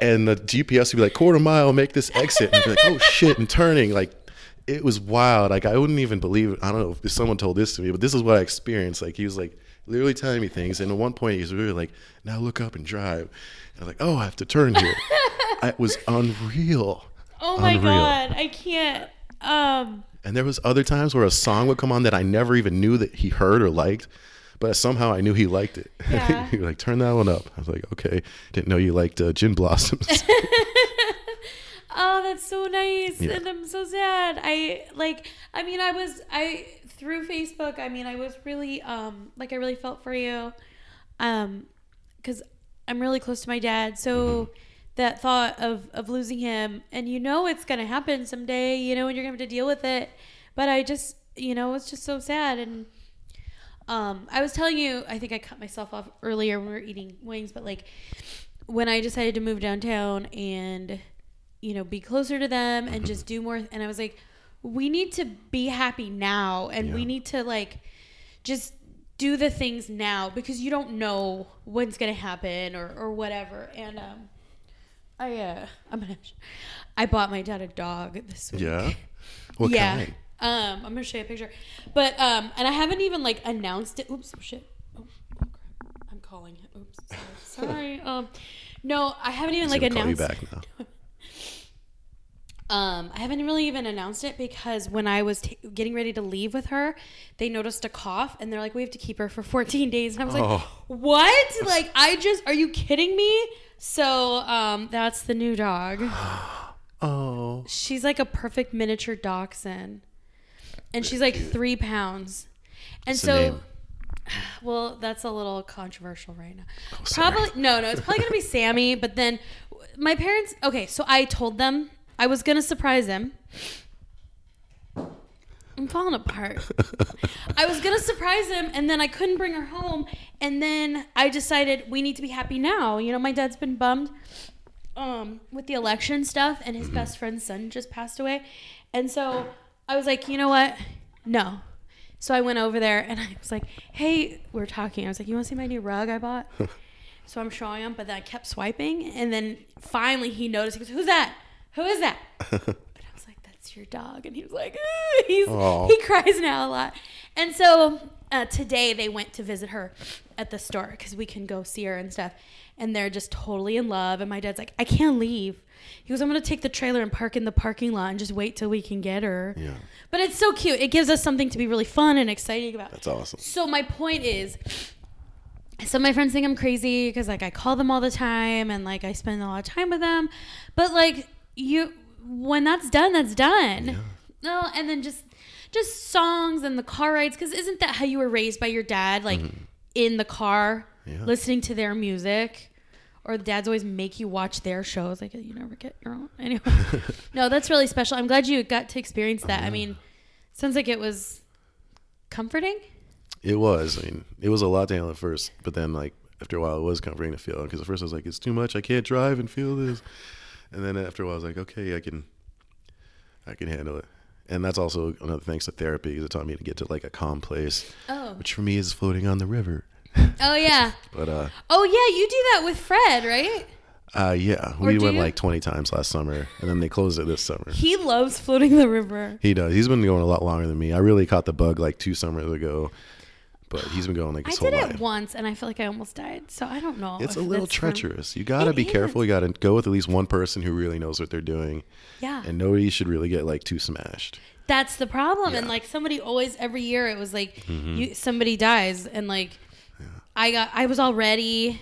and the GPS would be like, quarter mile, make this exit. And I'd be like, oh shit, and turning. Like, it was wild. Like, I wouldn't even believe it. I don't know if someone told this to me, but this is what I experienced. Like, he was like, literally telling me things. And at one point, he was really like, now look up and drive. And I was like, oh, I have to turn here. (laughs) it was unreal. oh my Unreal. god i can't um And there was other times where a song would come on that I never even knew that he heard or liked, but somehow I knew he liked it. (laughs) Yeah. he was like, turn that one up. I was like, okay, didn't know you liked uh, Gin Blossoms. (laughs) Oh, that's so nice. Yeah. And I'm so sad. I like I mean I was I through Facebook, I mean I was really um like I really felt for you. Um cuz I'm really close to my dad. So Mm-hmm. that thought of of losing him and you know it's going to happen someday, you know, and you're going to have to deal with it. But I just, you know, it's just so sad and Um, I was telling you, I think I cut myself off earlier when we were eating wings, but like when I decided to move downtown and you know be closer to them and just do more, and I was like, we need to be happy now, and we need to like just do the things now because you don't know when's gonna happen or or whatever. And um, I uh, I'm gonna I bought my dad a dog this week. Yeah. (laughs) What yeah. kind? Um, I'm gonna show you a picture, but um, and I haven't even like announced it. Oops, oh shit. Oh, oh. I'm calling it. Oops, sorry. (laughs) sorry. Um, no, I haven't even He's like gonna call you back now. (laughs) Um, I haven't really even announced it because when I was t- getting ready to leave with her, they noticed a cough and they're like, "We have to keep her for 14 (laughs) days." And I was like, Oh. "What? Like, I just are you kidding me?" So um, that's the new dog. (gasps) Oh. She's like a perfect miniature dachshund, and she's like three pounds. And What's so, (sighs) well, that's a little controversial right now. Oh, probably no, no. It's probably gonna be Sammy. But then, my parents. Okay, so I told them I was gonna surprise him. I'm falling apart. (laughs) I was gonna surprise him, and then I couldn't bring her home, and then I decided we need to be happy now. You know, my dad's been bummed um, with the election stuff, and his best friend's son just passed away, and so I was like, you know what? No. So I went over there, and I was like, hey, we are talking. I was like, you want to see my new rug I bought? (laughs) so I'm showing him, but then I kept swiping, and then finally he noticed. He goes, "Who's that? Who is that?" (laughs) And I was like, "That's your dog," and he was like. "He's he cries now a lot." And so uh, today they went to visit her at the store because we can go see her and stuff, and they're just totally in love. And my dad's like, "I can't leave." He goes, "I'm gonna take the trailer and park in the parking lot and just wait till we can get her." Yeah. But it's so cute. It gives us something to be really fun and exciting about. That's awesome. So my point is, some of my friends think I'm crazy because like I call them all the time and like I spend a lot of time with them, but like you, when that's done, that's done. No, and then just just songs and the car rides because isn't that how you were raised by your dad? Like mm-hmm. in the car, Yeah. listening to their music. Or the dads always make you watch their shows. Like you never get your own. (laughs) Anyway, (laughs) no, that's really special. I'm glad you got to experience that. I mean, sounds like it was comforting. It was. I mean, it was a lot to handle at first, but then like after a while, it was comforting to feel. Because at first I was like, it's too much. I can't drive and feel this. And then after a while, I was like, okay, I can, I can handle it. And that's also another thanks to therapy because it taught me to get to like a calm place, Oh. which for me is floating on the river. Oh yeah. (laughs) But uh, Oh yeah, you do that with Fred, right? uh, yeah, Or we went you? like 20 times last summer, and then they closed it this summer. He loves floating the river. He does. He's been going a lot longer than me. I really caught the bug like two summers ago, but he's been going like I his whole did it life. once and I feel like I almost died. So I don't know. It's a if little that's from- treacherous. You got to It be careful. You got to go with at least one person who really knows what they're doing, Yeah. and nobody should really get like too smashed. That's the problem. And Yeah. Mm-hmm. like somebody always every year it was like you somebody dies and like I got I was all ready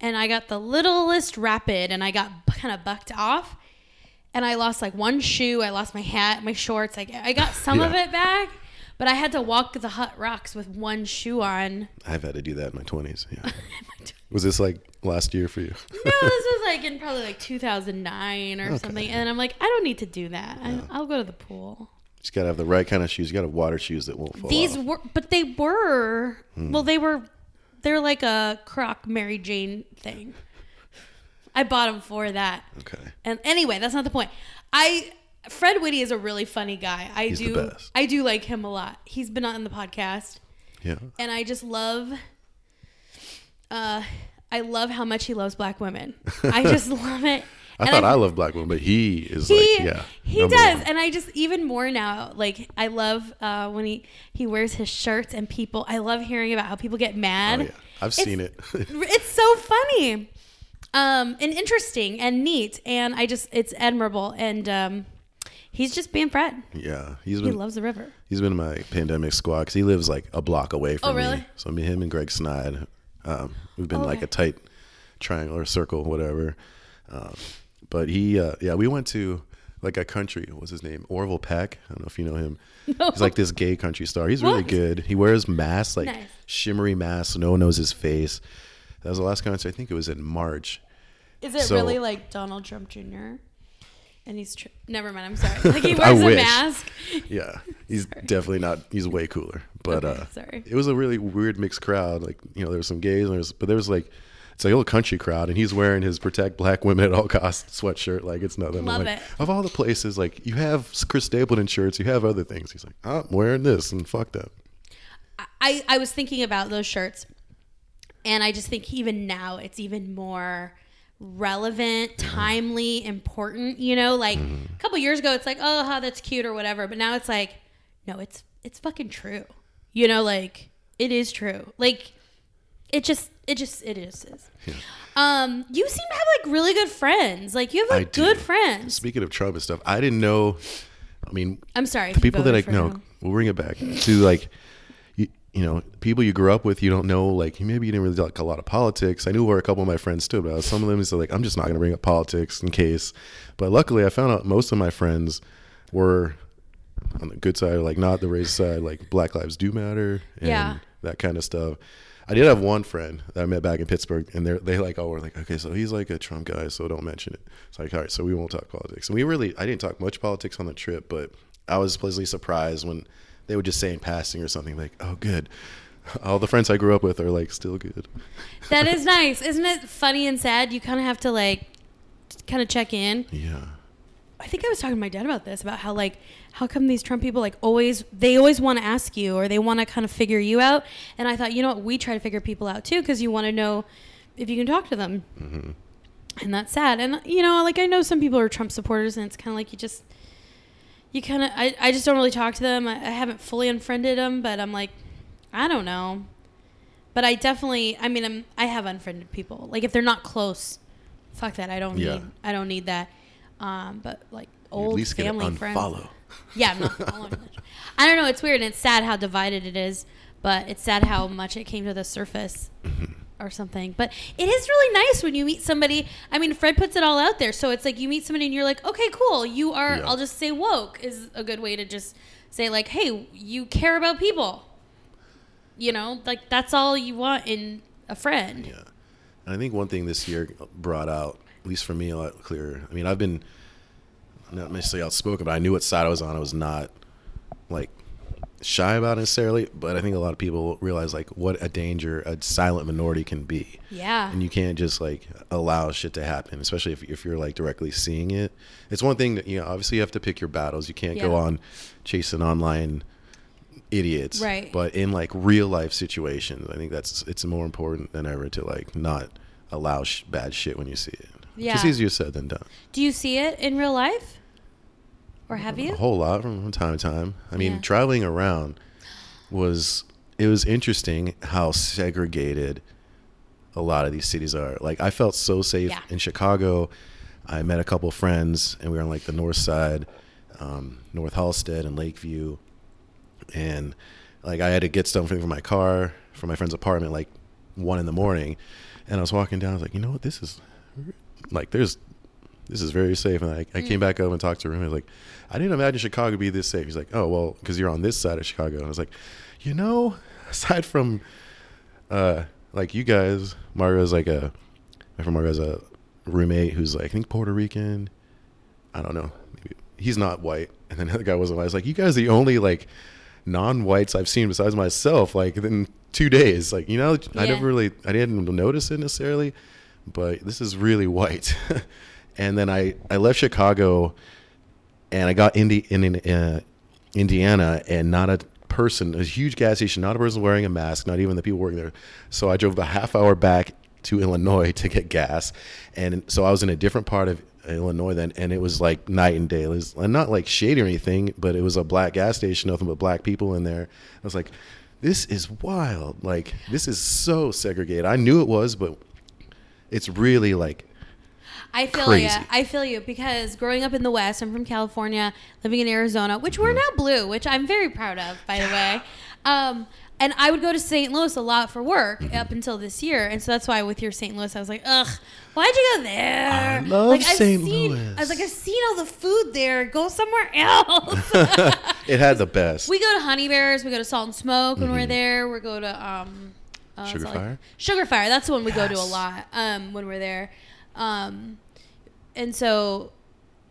and I got the littlest rapid and I got kind of bucked off and I lost like one shoe, I lost my hat, my shorts. Like I got some (laughs) of Yeah. it back, but I had to walk the hut rocks with one shoe on. I've had to do that in my twenties. Yeah. (laughs) Was this like last year for you? No, this (laughs) was like in probably like 2009 or Okay. something. And I'm like, I don't need to do that. I, I'll go to the pool. You just got to have the right kind of shoes. You got to have water shoes that won't fall These off. were, but they were, Hmm. well, they were, they're like a Croc Mary Jane thing. I bought them for that. Okay. And anyway, that's not the point. I, Fred Whitty is a really funny guy. I He's do. I do like him a lot. He's been on the podcast. Yeah. and I just love uh I love how much he loves black women. I (laughs) just love it. I And thought I, love black women, but he is he, like, yeah, he does, one. and I just even more now. Like I love uh, when he he wears his shirts, and people. I love hearing about how people get mad. Oh, yeah. I've It's- seen it. (laughs) It's so funny, um, and interesting, and neat, and I just it's admirable, and um, he's just being Fred. yeah, he's He been loves the river. he's been in my pandemic squad because he lives like a block away from Oh, really? me. So me, him, and Greg Snide, um, we've been Oh, like a tight triangle or circle, whatever. Um, but he, uh, yeah, we went to like a country. What's his name? Orville Peck. I don't know if you know him. (laughs) No. He's like this gay country star. He's really good. He wears masks, like Nice. shimmery masks. No one knows his face. That was the last concert. I think it was in March. Is it So- really like Donald Trump Jr.? And he's tr- never mind. I'm sorry. (laughs) Like he wears a mask. Yeah, he's definitely not. He's way cooler. But Okay, uh, sorry. it was a really weird mixed crowd. Like you know, there was some gays, and there was, but there was like. It's like a little country crowd, and he's wearing his "Protect Black Women at All Costs" sweatshirt. Like it's nothing. Love like, it. Of all the places, like you have Chris Stapleton shirts, you have other things. He's like, I'm wearing this, and fuck that. I, I was thinking about those shirts and I just think even now it's even more relevant, timely, important, you know, like a couple years ago it's like, oh, how that's cute or whatever, but now it's like, no, it's it's fucking true. You know, like it is true. Like it just it just it is. is. Um, you seem to have like really good friends. Like you have like I do. good friends. Speaking of Trump and stuff, I didn't know. I mean, I'm sorry. the people that I know, we'll bring it back to like, you, know, people you grew up with. You don't know, like maybe you didn't really like a lot of politics. I knew where a couple of my friends stood, but some of them is like, I'm just not going to bring up politics in case. But luckily, I found out most of my friends were on the good side, like not the racist side, like Black Lives Do Matter and Yeah. that kind of stuff. I did have one friend that I met back in Pittsburgh, and they they like, oh, we're like, okay, so he's like a Trump guy, so don't mention it. It's like, all right, so we won't talk politics. And we really, I didn't talk much politics on the trip, but I was pleasantly surprised when they would just say in passing or something like, oh, good. All the friends I grew up with are like still good. That (laughs) is nice. Isn't it funny and sad? You kind of have to like kind of check in. Yeah. I think I was talking to my dad about this about how like how come these Trump people like always they always want to ask you or they want to kind of figure you out and I thought you know what we try to figure people out too because you want to know if you can talk to them mm-hmm. and that's sad and you know like I know some people are Trump supporters and it's kind of like you just you kind of I, I just don't really talk to them I, I haven't fully unfriended them but I'm like I don't know but I definitely I mean I'm I have unfriended people like if they're not close fuck that I don't Yeah. need I don't need that um, but like old at least get an family friends. Yeah, I'm not following. I don't know. It's weird and it's sad how divided it is, but it's sad how much it came to the surface Mm-hmm. Or something. But it is really nice when you meet somebody. I mean, Fred puts it all out there, so it's like you meet somebody and you're like, okay, cool. You are. Yeah. I'll just say woke is a good way to just say like, hey, you care about people. You know, like that's all you want in a friend. Yeah. And I think one thing this year brought out, at least for me, a lot clearer. I mean, I've been not necessarily outspoken, but I knew what side I was on. I was not like shy about it necessarily, but I think a lot of people realize like what a danger a silent minority can be. Yeah. And you can't just like allow shit to happen, especially if, if you're like directly seeing it. It's one thing that, you know, obviously you have to pick your battles. You can't go on chasing online idiots. Right. But in like real life situations, I think that's, it's more important than ever to like not allow sh- bad shit when you see it. Yeah. It's easier said than done. Do you see it in real life, or have you? A whole lot from time to time. I mean, Yeah. traveling around was it was interesting how segregated a lot of these cities are. Like I felt so safe Yeah. in Chicago. I met a couple friends and we were on like the north side, um, North Halsted and Lakeview. And like I had to get something from my car from my friend's apartment like one in the morning. And I was walking down, I was like, you know what, this is like there's this is very safe. And I, I came back up and talked to him. I was like, I didn't imagine Chicago would be this safe. He's like, oh, well, because you're on this side of Chicago. And I was like, you know, (laughs) aside from uh, like you guys, Mario's like a, my friend Mario a roommate who's like, I think Puerto Rican. I don't know. Maybe, he's not white. And then (laughs) the other guy wasn't white. I was like, you guys are the only like non-whites I've seen besides myself, like in two days. Like, you know, I Yeah. never really, I didn't notice it necessarily, but this is really white. (laughs) and then I, I left Chicago and I got Indi- in, uh, Indiana and not a person, a huge gas station, not a person wearing a mask, not even the people working there. So I drove a half hour back to Illinois (laughs) to get gas. And so I was in a different part of Illinois then, and it was like night and day. It was and not like shady or anything, but it was a black gas station, nothing but black people in there. I was like, this is wild. Like, this is so segregated. I knew it was, but it's really like, I feel Crazy. you. I feel you because growing up in the West, I'm from California, living in Arizona, which we're now blue, which I'm very proud of, by the way. Um, and I would go to St. Louis a lot for work Mm-hmm. up until this year, and so that's why with your St. Louis, I was like, ugh, why'd you go there? I love like, St. seen- Louis. I was like, I've seen all the food there. Go somewhere else. (laughs) it had the best. we go to Honey Bears. We go to Salt and Smoke when we're there. We go to um, uh, Mm-hmm. Sugar Fire? Sugar Fire. That's the one we go to a lot um, when we're there. Um, and so,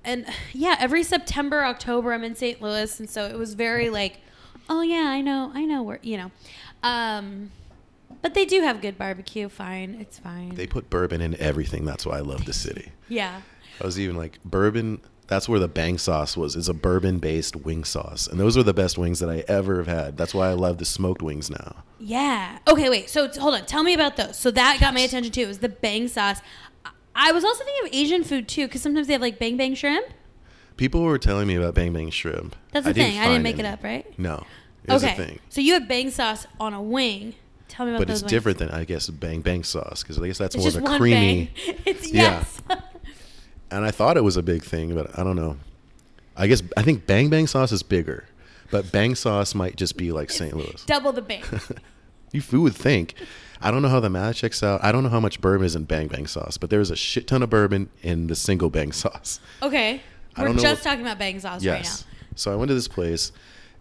and (sighs) yeah, every September, October, I'm in St. Louis, and so it was very like, oh yeah, I know, I know where you know. Um, but they do have good barbecue. Fine, it's fine. They put bourbon in everything. That's why I love the city. (laughs) yeah. I was even like bourbon. That's where the bang sauce was. It's a bourbon based wing sauce, and those are the best wings that I ever have had. That's why I love the smoked wings now. Yeah. Okay, wait. So hold on. Tell me about those. So that got my attention too. It was the bang sauce. I- was also thinking of Asian food too, because sometimes they have like bang bang shrimp. People were telling me about bang bang shrimp. That's the I thing. I didn't make it up, right? No, it was okay. a thing. So you have bang sauce on a wing. Tell me about it. But it's wings. different than I guess bang bang sauce because I guess that's It's more of a one creamy. bang. (laughs) It's Yeah. yes. (laughs) And I thought it was a big thing, but I don't know. I guess I think bang bang sauce is bigger, but bang sauce might just be like St. Louis. Double the bang. (laughs) You you would think. I don't know how the math checks out. I don't know how much bourbon is in bang bang sauce, but there's a shit ton of bourbon in the single bang sauce. (laughs) Okay. I We're just what- talking about bang sauce Yes. right now. So I went to this place,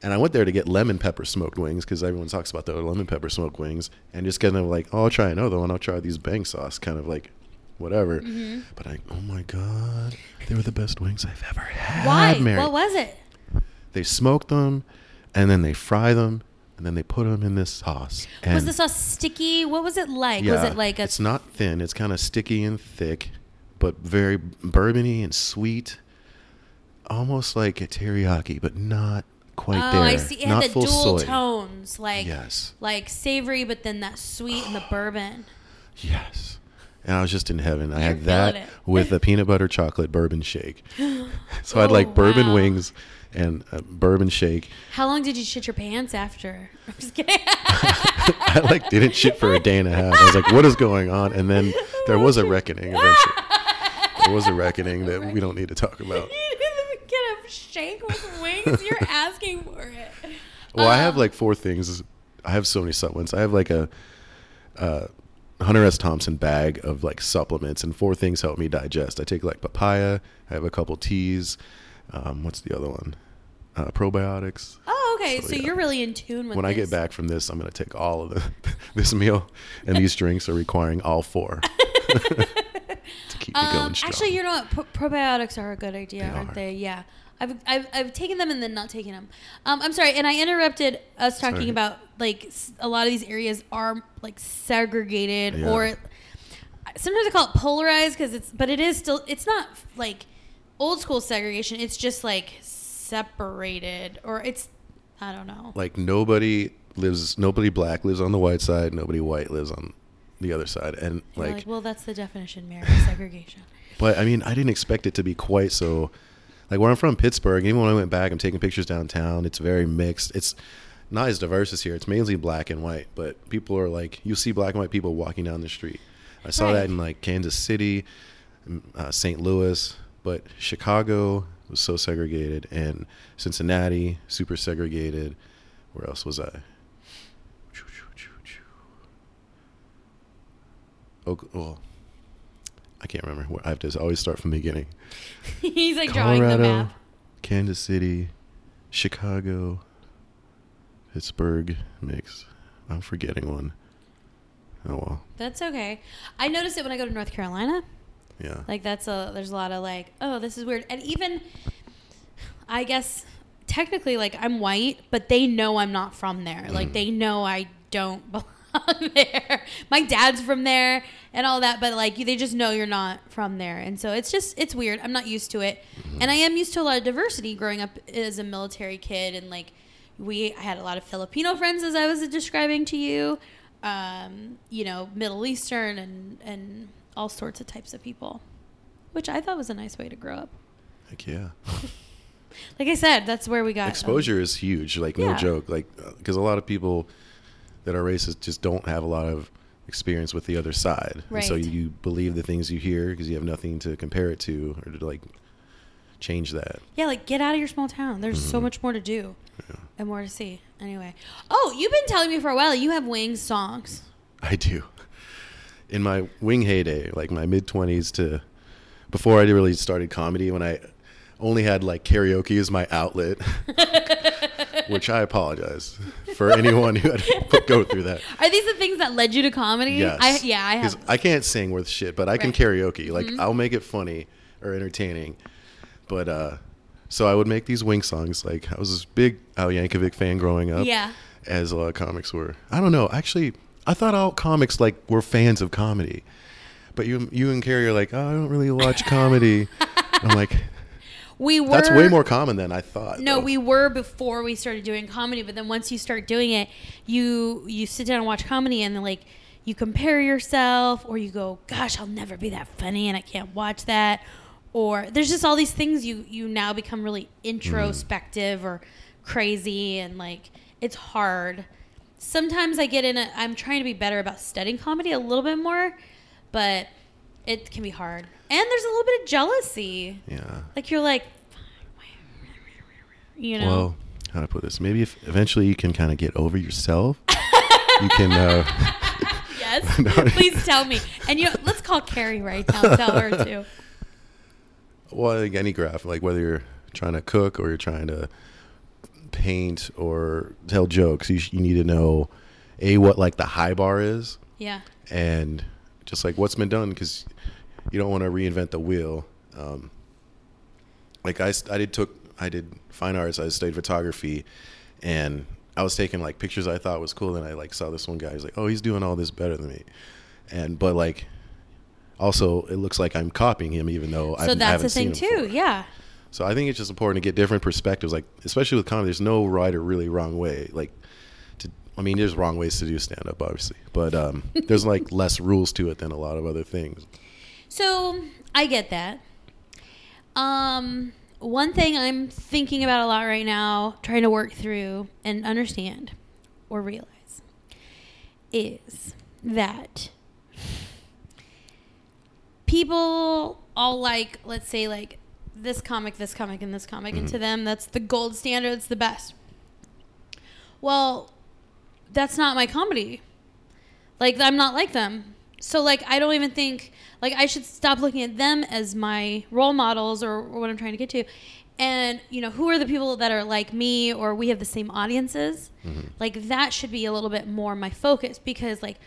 and I went there to get lemon pepper smoked wings because everyone talks about the lemon pepper smoked wings, and just kind of like, oh, I'll try another one. I'll try these bang sauce, kind of like, whatever. Mm-hmm. But I, oh my god, they were the best wings I've ever had. Why? Mary. What was it? They smoke them, and then they fry them, and then they put them in this sauce. And was the sauce sticky? What was it like? yeah, was it like a It's not thin. It's kind of sticky and thick, but very bourbony and sweet. Almost like a teriyaki, but not quite Oh, there. I see. It not had the dual soy. tones, like Yes. like savory, but then that sweet and the (sighs) bourbon. Yes. And I was just in heaven. I had (laughs) You're that with a peanut butter chocolate bourbon shake. (gasps) so I had Oh, like bourbon wow. wings and a bourbon shake. How long did you shit your pants after? I'm just kidding. (laughs) I like didn't shit for a day and a half. I was like, what is going on? And then there was a reckoning eventually. There was a reckoning that we don't need to talk about. (laughs) you didn't get a shake with wings. You're (laughs) asking for it. Well, I have Um, like four things. I have so many supplements. I have like a uh, Hunter S. Thompson bag of like supplements, and four things help me digest. I take like papaya. I have a couple teas. Um, what's the other one? Uh, probiotics. Oh, okay. So, So, yeah. you're really in tune with When I get back from this, I'm gonna take all of the, (laughs) this meal, and these (laughs) drinks are requiring all four (laughs) to keep me Um, going strong. actually, you know what? Pro- probiotics are a good idea, They aren't are. they? Yeah. I've, I've, I've taken them and then not taken them. Um, I'm sorry, and I interrupted us talking Sorry. about like s- a lot of these areas are like segregated Yeah. or sometimes I call it polarized because it's but it is still it's not like old school segregation. It's just like separated or it's I don't know. like nobody lives, nobody black lives on the white side, nobody white lives on the other side, and like like, well, that's the definition, Mary, segregation. But I mean, I didn't expect it to be quite so. Like where I'm from, Pittsburgh. Even when I went back, I'm taking pictures downtown. It's very mixed. It's not as diverse as here. It's mainly black and white. But people are like, you see black and white people walking down the street. I saw Right. that in like Kansas City, mm, uh, St. Louis, but Chicago was so segregated, and Cincinnati super segregated. Where else was I? Oh, well, I can't remember. I have to always start from the beginning. (laughs) He's like drawing the Colorado, map. Kansas City, Chicago, Pittsburgh mix. I'm forgetting one. Oh well, That's okay. I notice it when I go to North Carolina. Yeah. Like that's a there's a lot of like, oh, this is weird. And even I guess technically like I'm white, but they know I'm not from there. Like Mm. they know I don't (laughs) belong there. My dad's from there and all that, but like they just know you're not from there. And so it's just it's weird. I'm not used to it. Mm-hmm. And I am used to a lot of diversity growing up as a military kid and like we I had a lot of Filipino friends as I was describing to you. Um, you know, Middle Eastern and and all sorts of types of people, which I thought was a nice way to grow up. Heck yeah. (laughs) Like I said, that's where we got um, Exposure is huge. Like no Yeah. joke. Like because a lot of people that are racist just don't have a lot of experience with the other side, and so you believe the things you hear because you have nothing to compare it to or to like change that. yeah, like get out of your small town. There's so Mhm. much more to do Yeah. and more to see. Anyway, oh, you've been telling me for a while you have wings songs. I do. In my wing heyday, like my mid twenties to before I really started comedy, when I only had like karaoke as my outlet, (laughs) which I apologize for anyone who had to go through that. Are these the things that led you to comedy? Yes. I, yeah, I have. I can't sing worth shit, but I can Right. Mm-hmm. karaoke. Like I'll make it funny or entertaining. but uh, so I would make these Wing songs. Like I was this big Al Yankovic fan growing up. Yeah. As a lot of comics were. I don't know. Actually, I thought all comics like were fans of comedy, but you you and Carrie are like, oh, I don't really watch comedy. (laughs) I'm like, We were that's way more common than I thought. No, though. we were before we started doing comedy, but then once you start doing it, you you sit down and watch comedy and then like you compare yourself or you go, "Gosh, I'll never be that funny and I can't watch that." Or there's just all these things you you now become really mm. introspective or crazy and like it's hard. Sometimes I get in a I'm trying to be better about studying comedy a little bit more, but it can be hard. And there's a little bit of jealousy. Yeah. Like you're like, you know. Well, how to put this? Maybe if eventually you can kind of get over yourself, you can. Uh, (laughs) (laughs) yes. (laughs) No. Please tell me. And you know, let's call Carrie right now. Tell her too. well, like any graph, like whether you're trying to cook or you're trying to paint or tell jokes, you, sh- you need to know a what like the high bar is, Yeah. and just like what's been done because you don't want to reinvent the wheel. Um, like I, I did took I did fine arts. I studied photography, and I was taking like pictures I thought was cool. Then I like saw this one guy. He's like, oh, he's doing all this better than me, and but like. Also, it looks like I'm copying him, even though So I've, I that's haven't the thing too. before. Yeah. So I think it's just important to get different perspectives, like especially with comedy. There's no right or really wrong way. Like, to, I mean, there's wrong ways to do stand up, obviously, but um, (laughs) there's like less rules to it than a lot of other things. So I get that. Um, one thing I'm thinking about a lot right now, trying to work through and understand or realize, is that people all like, let's say, like this comic, this comic, and this comic, and to mm. them, that's the gold standard, it's the best. Well, that's not my comedy. Like I'm not like them. So like I don't even think like I should stop looking at them as my role models or, or what I'm trying to get to. And you know, who are the people that are like me or we have the same audiences? Mm-hmm. Like that should be a little bit more my focus because like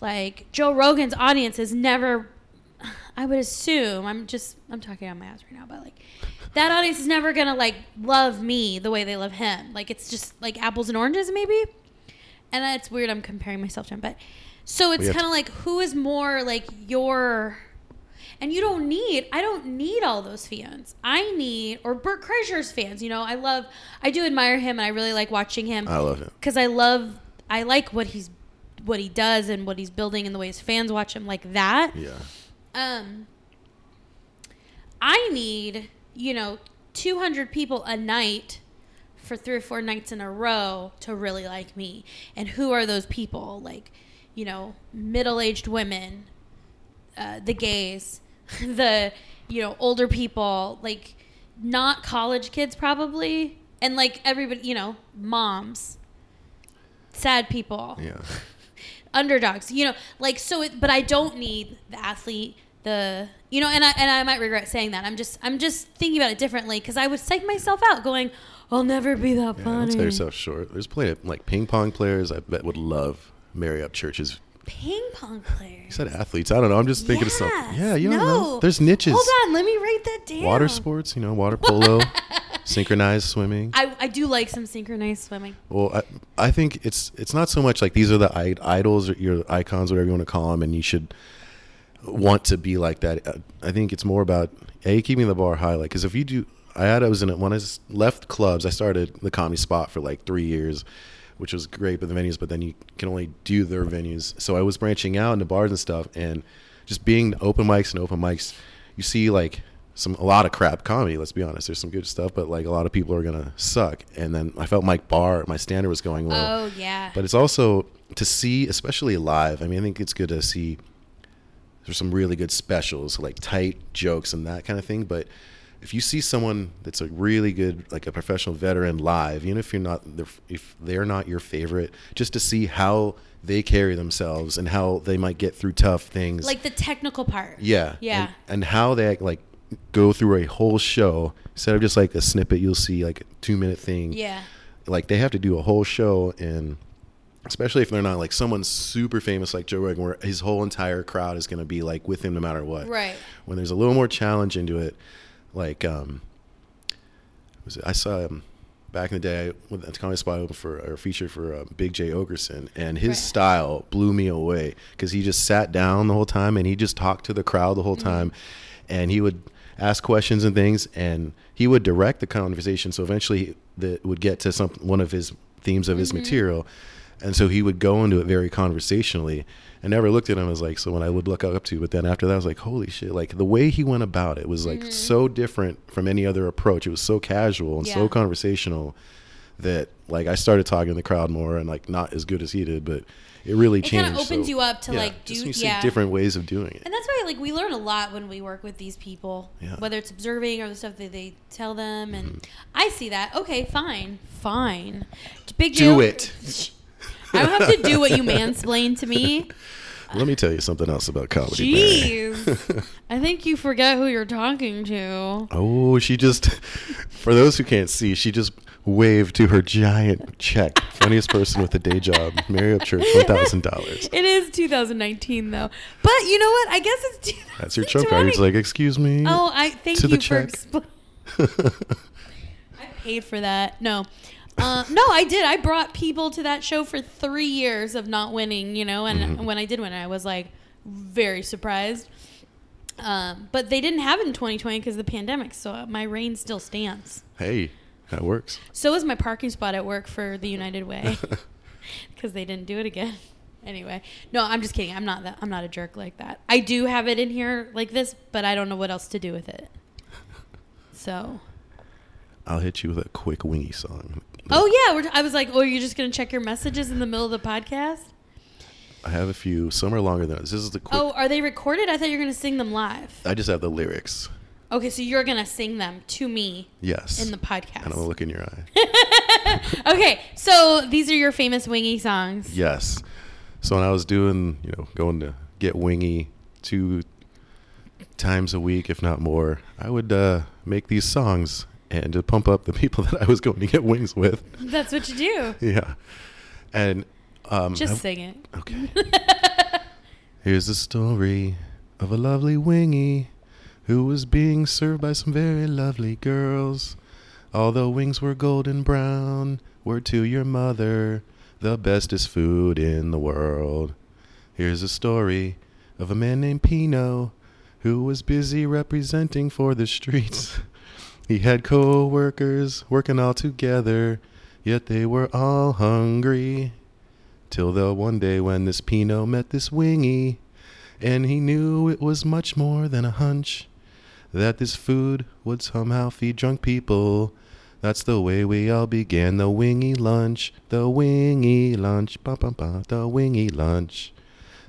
like Joe Rogan's audience is never I would assume I'm just I'm talking on my ass right now, but like that audience is never gonna like love me the way they love him. Like it's just like apples and oranges maybe. And it's weird I'm comparing myself to him, but so it's kind of like who is more like your and you don't need I don't need all those fans. I need or Bert Kreischer's fans, you know. I love I do admire him and I really like watching him I love him. cuz I love I like what he's what he does and what he's building and the way his fans watch him like that. Yeah, Um, I need, you know, 200 people a night for three or four nights in a row to really like me. And who are those people? Like, you know, middle aged women, uh, the gays, (laughs) the, you know, older people, like, not college kids probably. And like everybody, you know, moms, sad people yeah, underdogs you know like so it, but i don't need the athlete the you know and i and i might regret saying that i'm just i'm just thinking about it differently because i would psych myself out going i'll never be that yeah. Don't funny sell yourself short. There's plenty of like ping pong players. I bet would love Mary Upchurch's. ping pong players. You said athletes. I don't know. I'm just thinking of something. Yeah, you don't no. know. There's niches. hold on let me write that down Water sports, you know, water polo, (laughs) (laughs) synchronized swimming. I, I do like some synchronized swimming Well, I, I think it's it's not so much like these are the idols or your icons, whatever you want to call them, and you should want to be like that. Uh, I think it's more about a keeping the bar high. Like, because if you do, I had I was in it when I left clubs. I started the comedy spot for like three years, which was great with the venues. But then you can only do their venues. So I was branching out into bars and stuff, and just being open mics and open mics. You see like some a lot of crap comedy. Let's be honest. There's some good stuff, but like a lot of people are gonna suck. And then I felt my bar, my standard was going low. oh yeah But it's also to see, especially live. I mean, I think it's good to see. There's some really good specials, like tight jokes and that kind of thing. But if you see someone that's a really good, like a professional veteran live, even if you're not, if they're not your favorite, just to see how they carry themselves and how they might get through tough things. like the technical part yeah, yeah and, and how they like go through a whole show instead of just like a snippet. You'll see like a two minute thing yeah like they have to do a whole show and especially if they're not like someone super famous like Joe Rogan where his whole entire crowd is going to be like with him no matter what. Right. When there's a little more challenge into it, like um was it? I saw him back in the day with the comedy spot open for or feature for uh, Big Jay Oakerson, and his Right. style blew me away because he just sat down the whole time and he just talked to the crowd the whole Mm-hmm. time, and he would ask questions and things, and he would direct the conversation. So eventually, that would get to some one of his themes of Mm-hmm. his material, and so he would go into it very conversationally. I never looked at him as like someone I would look up to, but then after that, I was like, holy shit! Like the way he went about it was like so different from any other approach. It was so casual and Yeah. so conversational that like I started talking to the crowd more and like not as good as he did, but it really changes. It changed. kinda opens so- you up to, yeah, like, do- you see yeah. different ways of doing it. And that's why, like, we learn a lot when we work with these people, Yeah. whether it's observing or the stuff that they tell them. And Mm-hmm. I see that. Okay, fine, fine. Big Do deal. it. (laughs) I don't have to do what you mansplain to me. (laughs) Let me tell you something else about comedy. Jeez. (laughs) I think you forget who you're talking to. Oh, she just, for those who can't see, she just waved to her giant check. Funniest person with a day job, Mary Upchurch, (laughs) $1,000. It is 2019 though, but you know what? I guess it's. That's your choke card. 2020. like, excuse me. Oh, I thank to you the for expl- I paid for that. No. Uh, no, I did. I brought people to that show for three years of not winning, you know, and Mm-hmm. when I did win, I was like very surprised. Um, but they didn't have it in 2020 because of the pandemic, so my reign still stands. Hey, that works. So is my parking spot at work for the United Way (laughs) because they didn't do it again. Anyway, no, I'm just kidding. I'm not that. I'm not a jerk like that. I do have it in here like this, but I don't know what else to do with it. So, I'll hit you with a quick wingy song. oh yeah, we're, I was like, oh, you're just gonna check your messages in the middle of the podcast? I have a few. Some are longer than others. This is the quick. Oh, are they recorded? I thought you were gonna sing them live. I just have the lyrics. Okay, so you're gonna sing them to me Yes. in the podcast. And I'm gonna look in your eye. (laughs) Okay, so these are your famous wingy songs. Yes. So when I was doing, you know, going to get wingy two times a week, if not more, I would uh, make these songs and to pump up the (laughs) people that I was going to get wings with. That's what you do. (laughs) Yeah. And um, Just I've- sing it. Okay. Here's the story of a lovely wingy who was being served by some very lovely girls. The wings were golden brown. were to your mother, the bestest food in the world. Here's a story of a man named Pino who was busy representing for the streets. (laughs) He had co-workers working all together, yet they were all hungry. Till the one day when this Pino met this wingy, and he knew it was much more than a hunch that this food would somehow feed drunk people. That's the way we all began the wingy lunch, the wingy lunch, ba ba ba, the wingy lunch.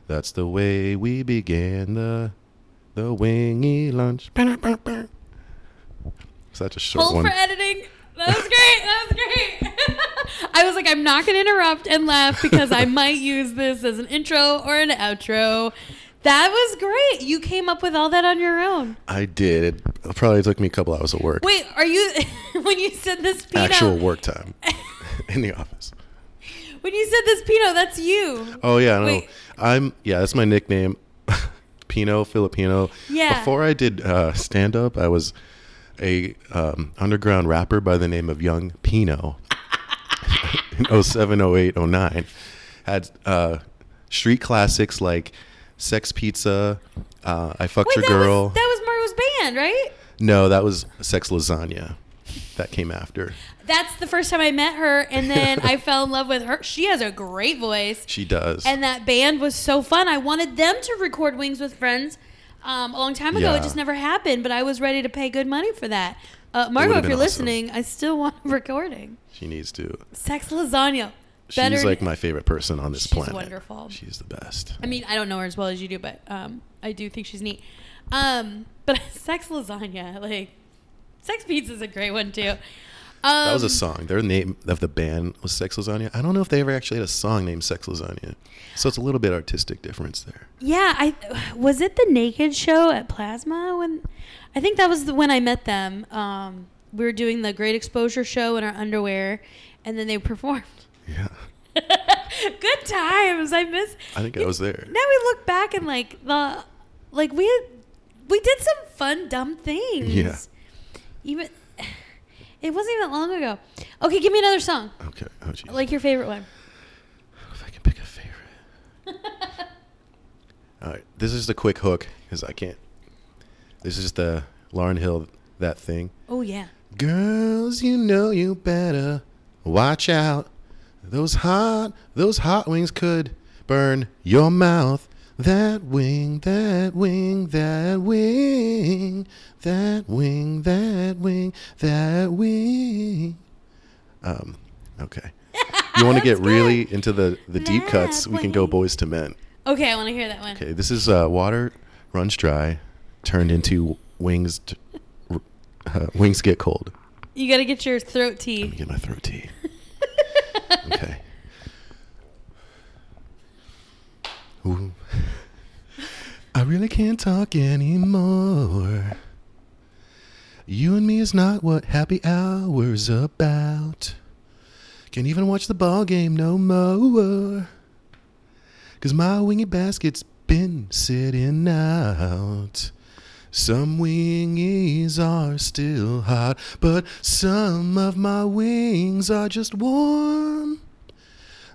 That's the way we began the the wingy lunch. Such a short Hold one. for editing. That was great. That was great. (laughs) I was like, I'm not going to interrupt and laugh because I might use this as an intro or an outro. That was great. You came up with all that on your own. I did. It probably took me a couple hours of work. Wait, are you (laughs) when you said this Pinot? Actual work time (laughs) in the office. When you said this Pinot, that's you. Oh yeah, no. Wait. I'm yeah, that's my nickname. (laughs) Pino Filipino. Yeah. Before I did uh, stand up, I was a um, underground rapper by the name of Young Pino. in 07, 08, 09. Had uh, street classics like Sex Pizza, uh, I Fucked Wait, Your that Girl. was that was Mario's band, right? no, that was Sex Lasagna. That came after. That's the first time I met her, and then I (laughs) fell in love with her. She has a great voice. She does. and that band was so fun. I wanted them to record Wings with Friends um, a long time ago. It just never happened, but I was ready to pay good money for that. Uh, Margot, would've if you're awesome. listening, I still want a (laughs) recording. she needs to. Sex lasagna. Better. She's like my favorite person on this She's planet. wonderful. She's the best. I mean, I don't know her as well as you do, but um, I do think she's neat. Um, but (laughs) sex lasagna, like sex pizza is a great one too. Um, That was a song. Their name of the band was Sex Lasagna. I don't know if they ever actually had a song named Sex Lasagna. So it's a little bit artistic difference there. Yeah, I was it the Naked Show at Plasma when I think that was the, when I met them. Um, we were doing the Great Exposure show in our underwear, and then they (laughs) performed. Yeah. (laughs) Good times. I miss. I think I was there. Now we look back and like the, like we had, we did some fun dumb things. Yeah. Even, (sighs) It wasn't even that long ago. Okay, give me another song. Okay. Oh, geez. Like your favorite one. Oh, if I can pick a favorite. (laughs) All right. This is the quick hook because I can't. This is the Lauryn Hill that thing. Oh yeah. Girls, you know you better watch out. Those hot, those hot wings could burn your mouth. That wing, that wing, that wing, that wing, that wing, that wing. Um, okay. (laughs) You want to get really into the the deep cuts? We can go wing. Boyz II Men. Okay, I want to hear that one. Okay, this is uh, water runs dry, turned into wings. T- (laughs) uh, wings get cold. You got to get your throat Let me tea. get my throat tea. (laughs) okay. (laughs) Ooh. I really can't talk anymore. You and me is not what happy hour's about. Can't even watch the ball game no more. Cause my wingy basket's been sitting out. Some wingies are still hot, but some of my wings are just warm.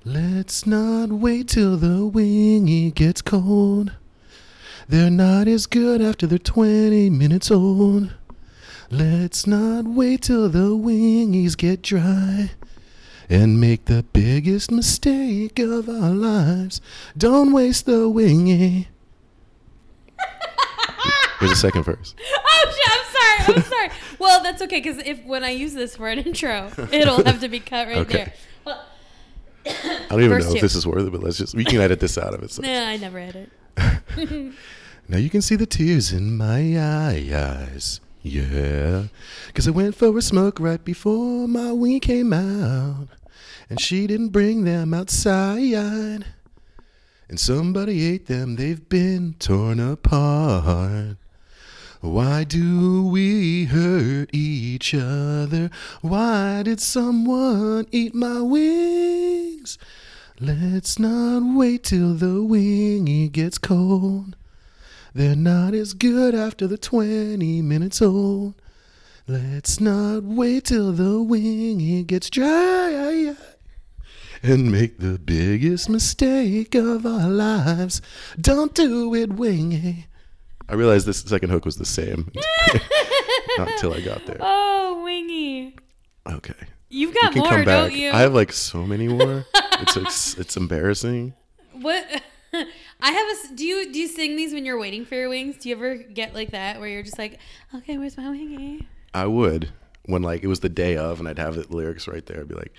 Let's not wait till the wingy gets cold. They're not as good after they're 20 minutes old. Let's not wait till the wingies get dry and make the biggest mistake of our lives. Don't waste the wingy. Here's the second verse. (laughs) Oh, shit, I'm sorry. I'm sorry. Well, that's okay because if when I use this for an (laughs) intro, it'll have to be cut right Okay. there. Well, I don't even (coughs) know two. if this is worth it, but let's just we can edit this out of it. So. nah, I never edit. (laughs) Now you can see the tears in my eyes. Yeah. Cause I went for a smoke right before my wing came out. And she didn't bring them outside. And somebody ate them, they've been torn apart. Why do we hurt each other? Why did someone eat my wings? Let's not wait till the wingy gets cold. They're not as good after the 20 minutes old. Let's not wait till the wingy gets dry and make the biggest mistake of our lives. Don't do it, wingy. I realized this second hook was the same. (laughs) (laughs) Not until I got there. Oh, wingy. Okay. You've You got can more, don't you? I have like so many more. (laughs) it's it's, it's embarrassing. What? I have a. Do you do you sing these when you're waiting for your wings? Do you ever get like that where you're just like, okay, where's my wingy? I would when like it was the day of and I'd have the lyrics right there. I'd be like,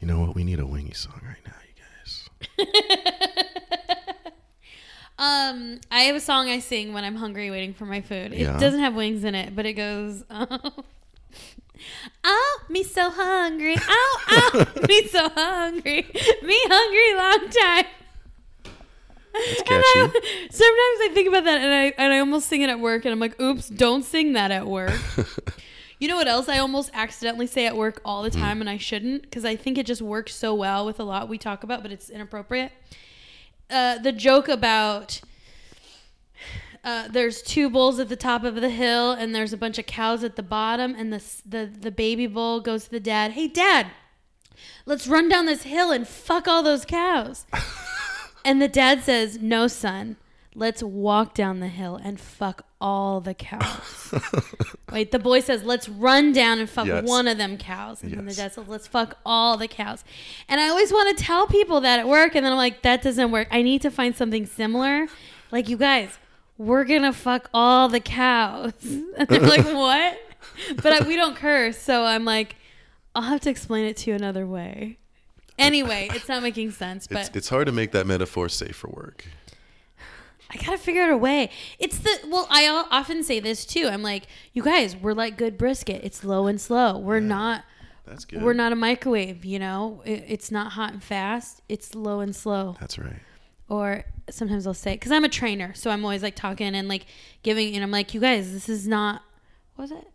you know what? We need a wingy song right now, you guys. Um, I have a song I sing when I'm hungry, waiting for my food. It Yeah. doesn't have wings in it, but it goes. Oh, (laughs) me so hungry. Oh, oh, (laughs) me so hungry. Me hungry long time. That's I- (laughs) sometimes I think about that and I and I almost sing it at work and I'm like, oops, don't sing that at work. You know what else I almost accidentally say at work all the time and I shouldn't because I think it just works so well with a lot we talk about, but it's inappropriate. Uh, the joke about uh, there's two bulls at the top of the hill and there's a bunch of cows at the bottom and the the the baby bull goes to the dad, "Hey dad, let's run down this hill and fuck all those cows." (laughs) and the dad says, "No, son. Let's walk down the hill and fuck all the cows." (laughs) Wait, the boy says, "Let's run down and fuck Yes. one of them cows." And then the Yes. dad says, "Let's fuck all the cows." And I always want to tell people that at work, and then I'm like, "That doesn't work. I need to find something similar." Like you guys, we're gonna fuck all the cows. (laughs) And they're like, (laughs) "What?" But I, we don't curse, so I'm like, I'll have to explain it to you another way. Anyway, it's not making sense, but It's it's hard to make that metaphor safe for work. I gotta figure out a way. It's the well, I often say this too. I'm like, you guys, we're like good brisket. It's low and slow. We're not. That's good. We're not a microwave. You know, it, it's not hot and fast. It's low and slow. That's right. Or sometimes I'll say, because I'm a trainer, so I'm always like talking and like giving, and I'm like, you guys, this is not. What was it?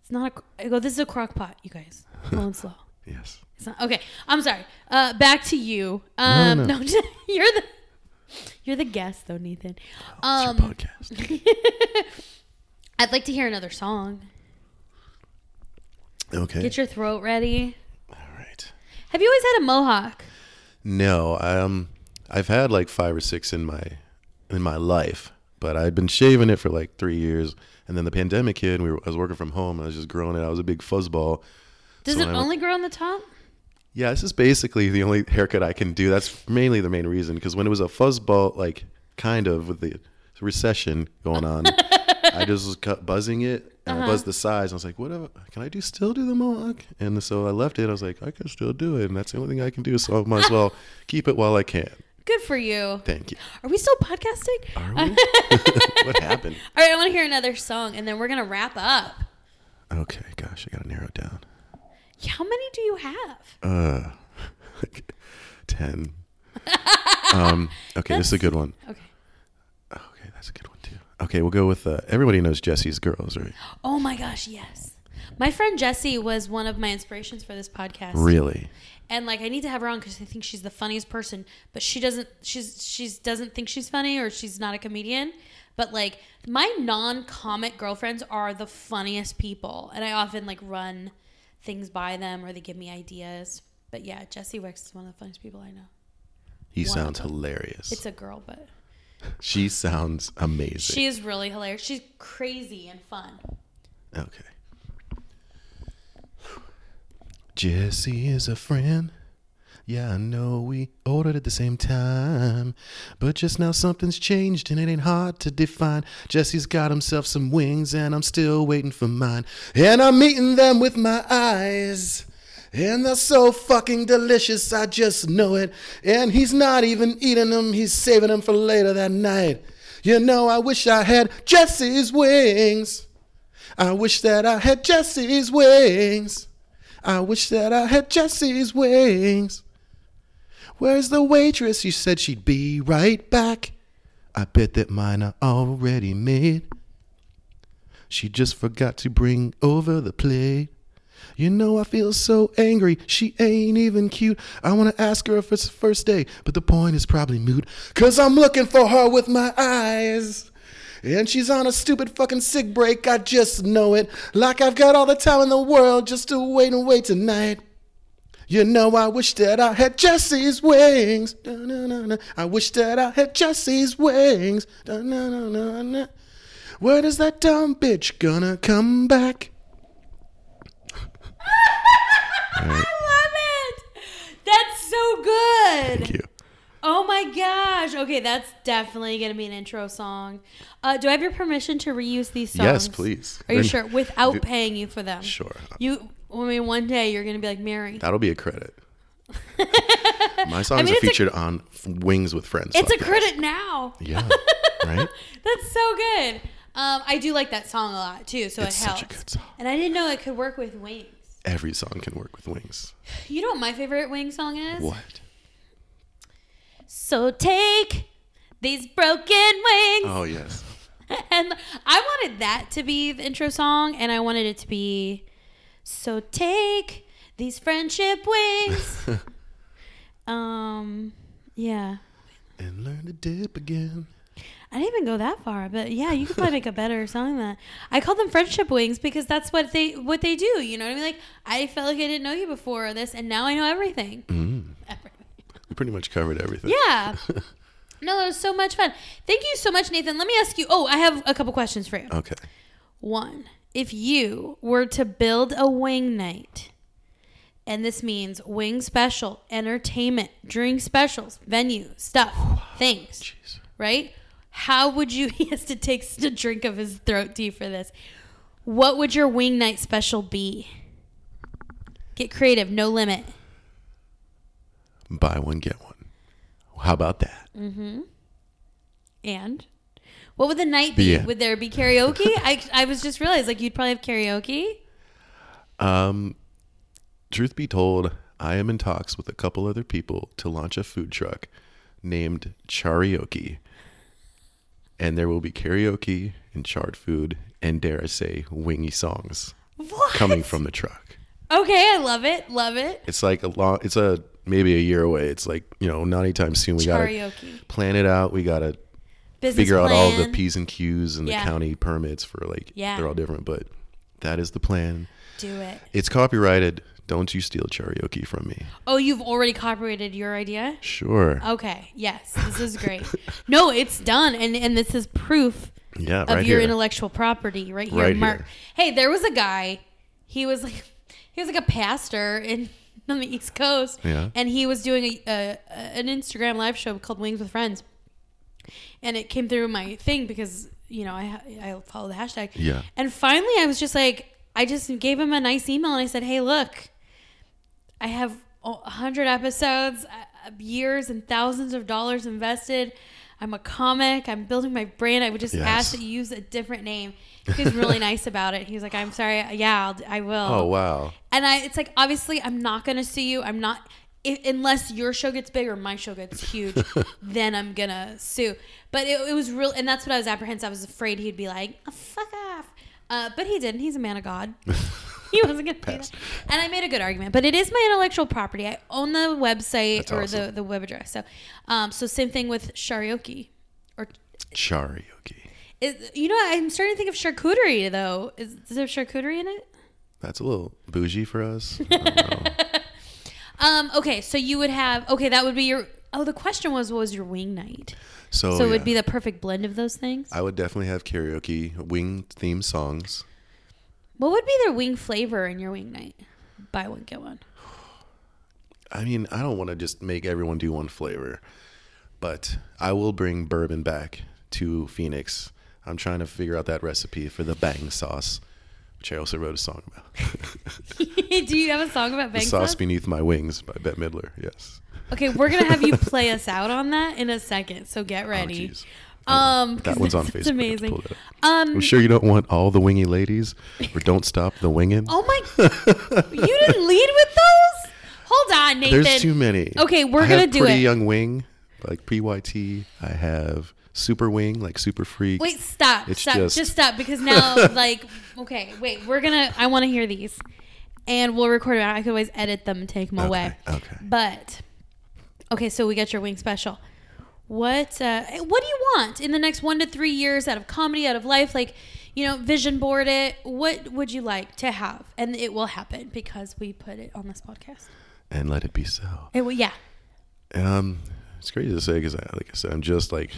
It's not. A, I go, this is a crock pot. You guys, low and slow. (laughs) Yes. It's not, okay, I'm sorry. Uh, back to you. Um, no. (laughs) no, (laughs) you're the you're the guest though, Nathan. It's Um, your podcast. (laughs) I'd like to hear another song. Okay. Get your throat ready. All right. Have you always had a mohawk? No, um, I've had like five or six in my in my life, but I'd been shaving it for like three years, and then the pandemic hit. And we were, I was working from home. And I was just growing it. I was a big fuzzball. Does So it went- only grow on the top? Yeah, this is basically the only haircut I can do. That's mainly the main reason because when it was a fuzzball, like kind of with the recession going on, I (laughs) just was cut, buzzing it and Uh-huh. I buzzed the sides. I was like, "What? Can I do still do the mohawk?" And so I left it. I was like, "I can still do it, and that's the only thing I can do. So I might as well (laughs) keep it while I can." Good for you. Thank you. Are we still podcasting? Are (laughs) we? what happened? All right, I want to hear another song, and then we're gonna wrap up. Okay, gosh, I gotta narrow it down. How many do you have? Uh, like (laughs) ten. (laughs) um. Okay, this is a good one. Okay. Okay, that's a good one too. Okay, we'll go with uh, everybody knows Jesse's girls, right? Oh my gosh, yes. My friend Jessie was one of my inspirations for this podcast. Really? And like I need to have her on because I think she's the funniest person, but she doesn't she's she's doesn't think she's funny or she's not a comedian. But like my non-comic girlfriends are the funniest people, and I often like run things by them or they give me ideas. But yeah, Jesse Wicks is one of the funniest people I know. He One sounds hilarious. It's a girl, but (laughs) she sounds amazing. she is really hilarious. She's crazy and fun. okay. Jesse is a friend. Yeah, I know we ordered at the same time. But just now something's changed and it ain't hard to define. Jesse's got himself some wings and I'm still waiting for mine. And I'm eating them with my eyes. And they're so fucking delicious, I just know it. And he's not even eating them, he's saving them for later that night. You know, I wish I had Jesse's wings. I wish that I had Jesse's wings. I wish that I had Jesse's wings. Where's the waitress? You said she'd be right back. I bet that mine are already made. She just forgot to bring over the plate. You know, I feel so angry. She ain't even cute. I want to ask her if it's the first day, but the point is probably moot. Cause I'm looking for her with my eyes. And she's on a stupid fucking sick break. I just know it. Like I've got all the time in the world just to wait and wait tonight. You know, I wish that I had Jesse's wings. I wish that I had Jesse's wings. Where is that dumb bitch gonna come back? (laughs) I love it. That's so good. Thank you. Oh my gosh. Okay, that's definitely going to be an intro song. Uh, do I have your permission to reuse these songs? Yes, please. Are you sure? Without paying you for them? Sure. You, I mean, one day you're going to be like, Mary. That'll be a credit. (laughs) My songs mean, are it's a- featured on Wings with Friends. It's a credit now. Yeah. (laughs) Right? That's so good. Um, I do like that song a lot too, so It's it helps. such a good song. And I didn't know it could work with Wings. Every song can work with Wings. You know what my favorite Wings song is? What? So take these broken wings. Oh, yes. (laughs) and I wanted that to be the intro song, and I wanted it to be so take these friendship wings. (laughs) um, yeah, And learn to dip again. I didn't even go that far, but yeah, you could probably make a (laughs) better song than that. I call them friendship wings because that's what they what they do. You know what I mean? Like I felt like I didn't know you before this, and now I know everything. Mm. Everything. We pretty much covered everything. Yeah. (laughs) No, it was so much fun. Thank you so much, Nathan. Let me ask you. Oh, I have a couple questions for you. Okay. One, if you were to build a wing night, and this means wing special, entertainment, drink specials, venue, stuff, things, right? How would you, (laughs) he has to take a drink of his throat tea for this. What would your wing night special be? Get creative, no limit. Buy one, get one. How about that? Mm hmm. And what would the night be? Yeah. Would there be karaoke? I, I was just realized like you'd probably have karaoke. Um, truth be told, I am in talks with a couple other people to launch a food truck named Charioke. And there will be karaoke and charred food and dare I say wingy songs What? coming from the truck. Okay, I love it. Love it. It's like a long it's a maybe a year away. It's like, you know, not anytime soon. We gotta plan it out. We gotta Business figure out all the. P's and Q's and Yeah. the county permits for like Yeah. they're all different, but that is the plan. Do it. It's copyrighted. Don't you steal karaoke from me? Oh, you've already copyrighted your idea? Sure. Okay. Yes. This is great. (laughs) no, it's done and and this is proof yeah, of right your here. intellectual property right here. Right Mark. here. Hey, there was a guy. He was like he was like a pastor in (laughs) on the East Coast. Yeah. And he was doing a, a an Instagram live show called Wings with Friends. And it came through my thing because, you know, I I follow the hashtag. Yeah. And finally I was just like I just gave him a nice email and I said, "Hey, look, I have a hundred episodes, uh, years and thousands of dollars invested. I'm a comic. I'm building my brand. I would just Yes. ask that you use a different name. He was really (laughs) nice about it. He was like, "I'm sorry. Yeah, I'll, I will." oh wow. And I, it's like obviously I'm not gonna sue you. I'm not if, unless your show gets big or my show gets huge, (laughs) then I'm gonna sue. But it, it was real, and that's what I was apprehensive. I was afraid he'd be like, oh, "Fuck off," uh, but he didn't. He's a man of God. (laughs) (laughs) he wasn't gonna do that. And I made a good argument. But it is my intellectual property. I own the website That's or awesome. the the web address. So, um, so same thing with karaoke. Or Karaoke. is, you know, I'm starting to think of charcuterie though. Is, is there charcuterie in it? That's a little bougie for us. I don't know. Um, okay, so you would have okay, that would be your oh the question was what was your wing night? So, so it would be the perfect blend of those things. I would definitely have karaoke, wing theme songs. What would be their wing flavor in your wing night? Buy one, get one. I mean, I don't want to just make everyone do one flavor, but I will bring bourbon back to Phoenix. I'm trying to figure out that recipe for the bang sauce, which I also wrote a song about. (laughs) Do you have a song about the sauce sauce? beneath my wings by Bette Midler. Yes. Okay, we're gonna have you (laughs) play us out on that in a second. So get Oh, ready. jeez. um, that one's on Facebook. It's I have to amazing. pull that up. Um, I'm sure you don't want all the wingy ladies, or don't stop the winging. oh my, (laughs) you didn't lead with those. Hold on, Nathan. There's too many. Okay, we're I gonna do Pretty it. Young Wing, like PYT. I have Super Wing, like Super Freak. Wait, stop. It's stop. Just, just- stop because now, (laughs) like, okay, wait, we're gonna. I want to hear these, and we'll record it. I could always edit them and take them Okay, away. okay. But okay, so we got your wing special. What uh, What do you want in the next one to three years out of comedy, out of life? Like, you know, vision board it. What would you like to have? And it will happen because we put it on this podcast. and let it be so. It will, yeah. Um, it's crazy to say because, like I said, I'm just like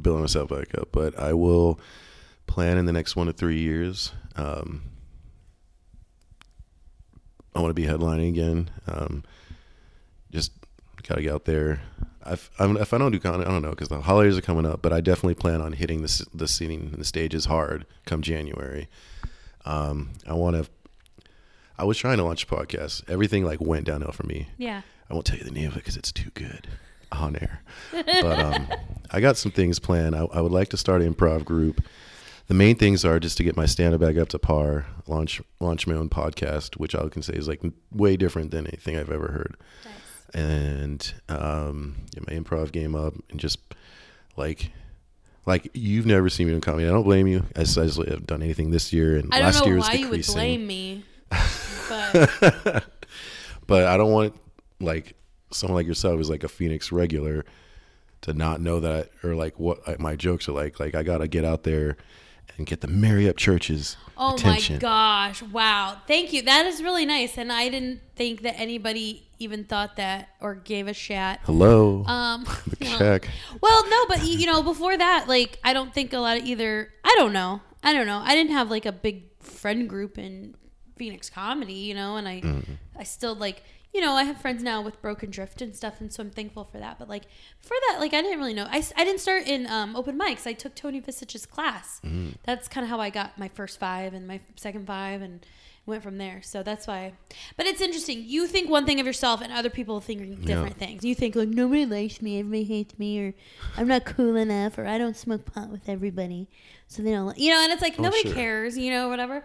building myself back up. But I will plan in the next one to three years. Um, I want to be headlining again. Um, just gotta get out there. If, I'm, if I don't do comedy, I don't know because the holidays are coming up. But I definitely plan on hitting the the seating the stages hard come January. Um, I want to. I was trying to launch a podcast. Everything like went downhill for me. Yeah. I won't tell you the name of it because it's too good on air. But um, I got some things planned. I, I would like to start an improv group. The main things are just to get my stand up back up to par, launch launch my own podcast, which I can say is like way different than anything I've ever heard, and um, get my improv game up and just like. Like you've never seen me in comedy. I don't blame you. I just have done anything this year, and I don't last know year was why you would decreasing blame me, (laughs) but but I don't want like someone like yourself who's like a Phoenix regular to not know that or like what I- my jokes are like. Like I gotta get out there and get the Mary Upchurch's Oh attention. my gosh! Wow, thank you. That is really nice, and I didn't think that anybody even thought that or gave a shat. Hello, Um, (laughs) the well, (laughs) check. well, no, but you you know, before that, like, I don't think a lot of either. I don't know. I don't know. I didn't have like a big friend group in Phoenix comedy, you know, and I, Mm-hmm. I still like, you know, I have friends now with Broken Drift and stuff, and so I'm thankful for that. But like, for that, like, I didn't really know. I, I didn't start in um, open mics. I took Tony Visich's class. Mm-hmm. That's kind of how I got my first five and my second five, and went from there. So that's why. But it's interesting. You think one thing of yourself, and other people think different things. You think like nobody likes me, everybody hates me, or I'm not cool enough, or I don't smoke pot with everybody, so they don't. Like, you know, and it's like Oh, nobody sure. cares. You know, whatever.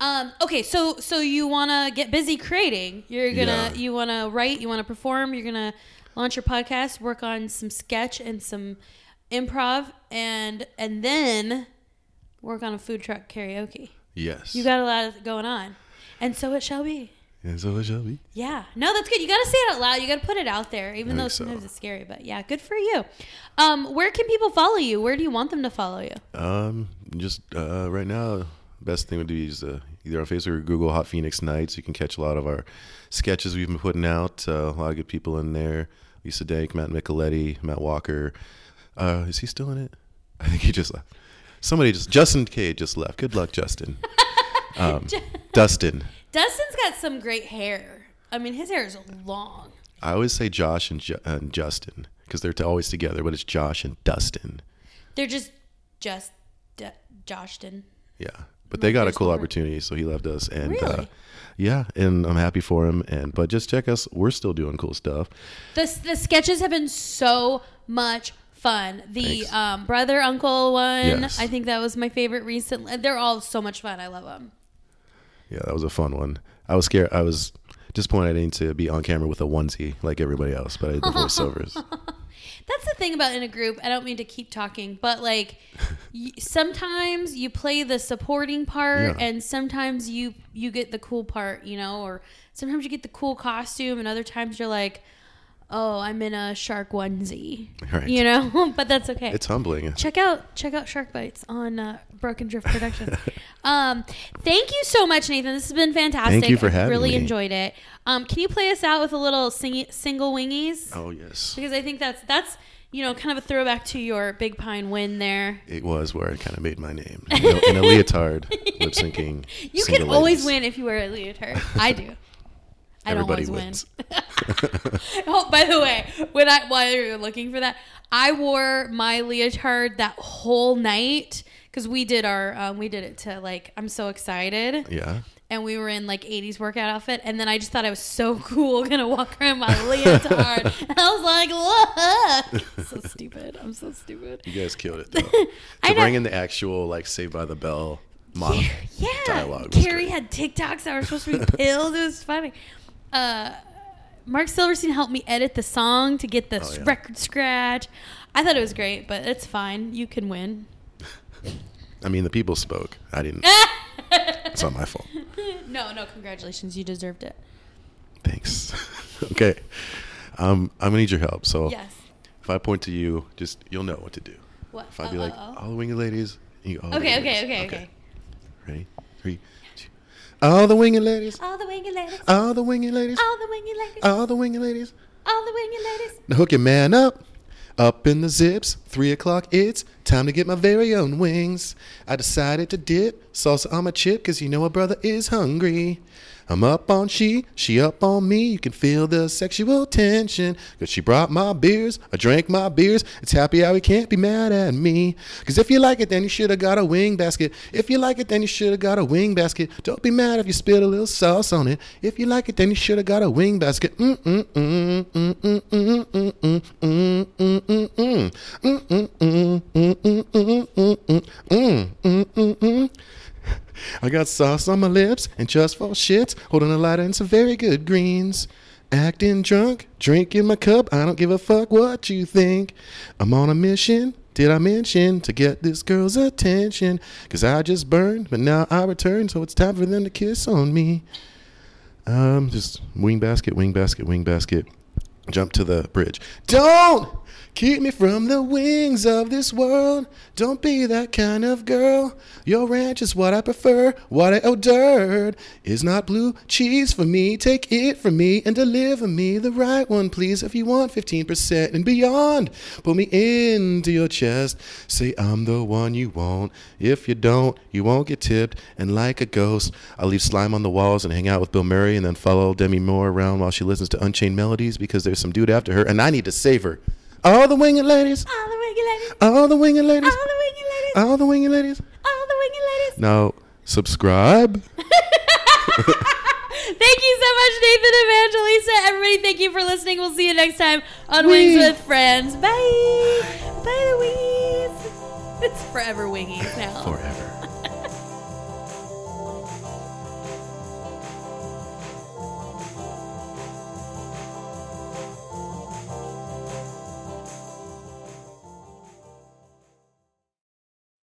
Um, okay, so so you want to get busy creating. You're gonna Yeah. you want to write. You want to perform. You're gonna launch your podcast. Work on some sketch and some improv, and and then work on a food truck karaoke. Yes, You got a lot going on, and so it shall be. and so it shall be. Yeah, no, that's good. You got to say it out loud. You got to put it out there, even though think so. sometimes it's scary. But yeah, good for you. Um, where can people follow you? Where do you want them to follow you? Um, just uh, right now, best thing would be is the either on Facebook or Google Hot Phoenix Nights. You can catch a lot of our sketches we've been putting out. Uh, a lot of good people in there. Lisa Dank, Matt Micheletti, Matt Walker. Uh, is he still in it? I think he just left. Somebody just Justin K just left. Good luck, Justin. (laughs) Um, Dustin. Dustin's got some great hair. I mean, his hair is long. I always say Josh and, Ju- and Justin because they're t- always together, but it's Josh and Dustin. They're just just D- Joshton. Yeah, but they got a cool opportunity, so he left us, and uh, yeah, and I'm happy for him. And but just check us; we're still doing cool stuff. The the sketches have been so much fun. The um, brother uncle one, Yes. I think that was my favorite recently. They're all so much fun. I love them. Yeah, that was a fun one. I was scared. I was disappointed I didn't to be on camera with a onesie like everybody else, but I did the (laughs) voiceovers. That's the thing about in a group. I don't mean to keep talking, but like (laughs) y- sometimes you play the supporting part, Yeah. and sometimes you you get the cool part, you know, or sometimes you get the cool costume, and other times you're like, oh, I'm in a shark onesie, Right. you know. (laughs) but that's okay. It's humbling. check out check out Shark Bites on uh, Broken Drift Productions. (laughs) um, thank you so much, Nathan. This has been fantastic. Thank you for I having really me. enjoyed it. Um, can you play us out with a little sing- single wingies? Oh yes, Because I think that's that's you know kind of a throwback to your Big Pine win there. it was where I kind of made my name in a, in a leotard, (laughs) lip syncing. You can always ladies. win if you wear a leotard. I do. I don't always wins. win. (laughs) oh, by the way, when I while you're looking for that, I wore my leotard that whole night because we did our um, we did it to like I'm so excited. yeah. and we were in like 80s workout outfit and then i just thought i was so (laughs) cool gonna walk around my leotard (laughs) i was like look so stupid i'm so stupid You guys killed it though. To bring in the actual like Saved by the Bell mock yeah dialogue. was carrie great. had Tic Tacs that were supposed to be pills it was funny uh mark silverstein helped me edit the song to get the Oh, yeah. record scratch i thought it was great but it's fine you can win (laughs) I mean, the people spoke. I didn't. (laughs) it's not my fault. no no congratulations you deserved it Thanks. (laughs) okay. Um, I'm gonna need your help. So yes if I point to you, just you'll know what to do. what If I be like, Uh-oh. all the winged ladies, you all the okay winged okay ladies." okay okay Ready? Three. All the winged ladies, all the winged ladies all the winged ladies, all the winged ladies all the winged ladies. All the winged ladies. Now hook your man up. Up in the zips, three o'clock, it's time to get my very own wings. I decided to dip salsa on my chip, cause you know a brother is hungry. I'm up on she, she up on me. You can feel the sexual tension. Cause she brought my beers, I drank my beers. It's happy hour, can't be mad at me. Cause if you like it, then you should have got a wing basket. If you like it, then you should have got a wing basket. Don't be mad if you spilled a little sauce on it. If you like it, then you should have got a wing basket. Mm I got sauce on my lips and just for shits, holding a lighter and some very good greens. Acting drunk, drinking my cup. I don't give a fuck what you think. I'm on a mission. Did I mention to get this girl's attention? Cause I just burned, but now I return, so it's time for them to kiss on me. Um, just wing basket, wing basket, wing basket. Jump to the bridge. Don't keep me from the wings of this world. Don't be that kind of girl. Your ranch is what I prefer. What I ordered is not blue cheese for me. Take it from me and deliver me the right one, please. If you want 15% and beyond, pull me into your chest. Say I'm the one you want. If you don't, you won't get tipped. And like a ghost, I'll leave slime on the walls and hang out with Bill Murray and then follow Demi Moore around while she listens to Unchained Melodies because there's some dude after her and I need to save her. All the winged ladies, All the winged ladies. all the winged ladies, All the winged ladies. all the winged ladies. All the ladies. Now, subscribe. (laughs) Thank you so much, Nathan Evangelista. Everybody, thank you for listening. We'll see you next time on Wee. Wings with Friends. Bye. Bye, the wingies. (laughs) It's forever wingies now. Forever.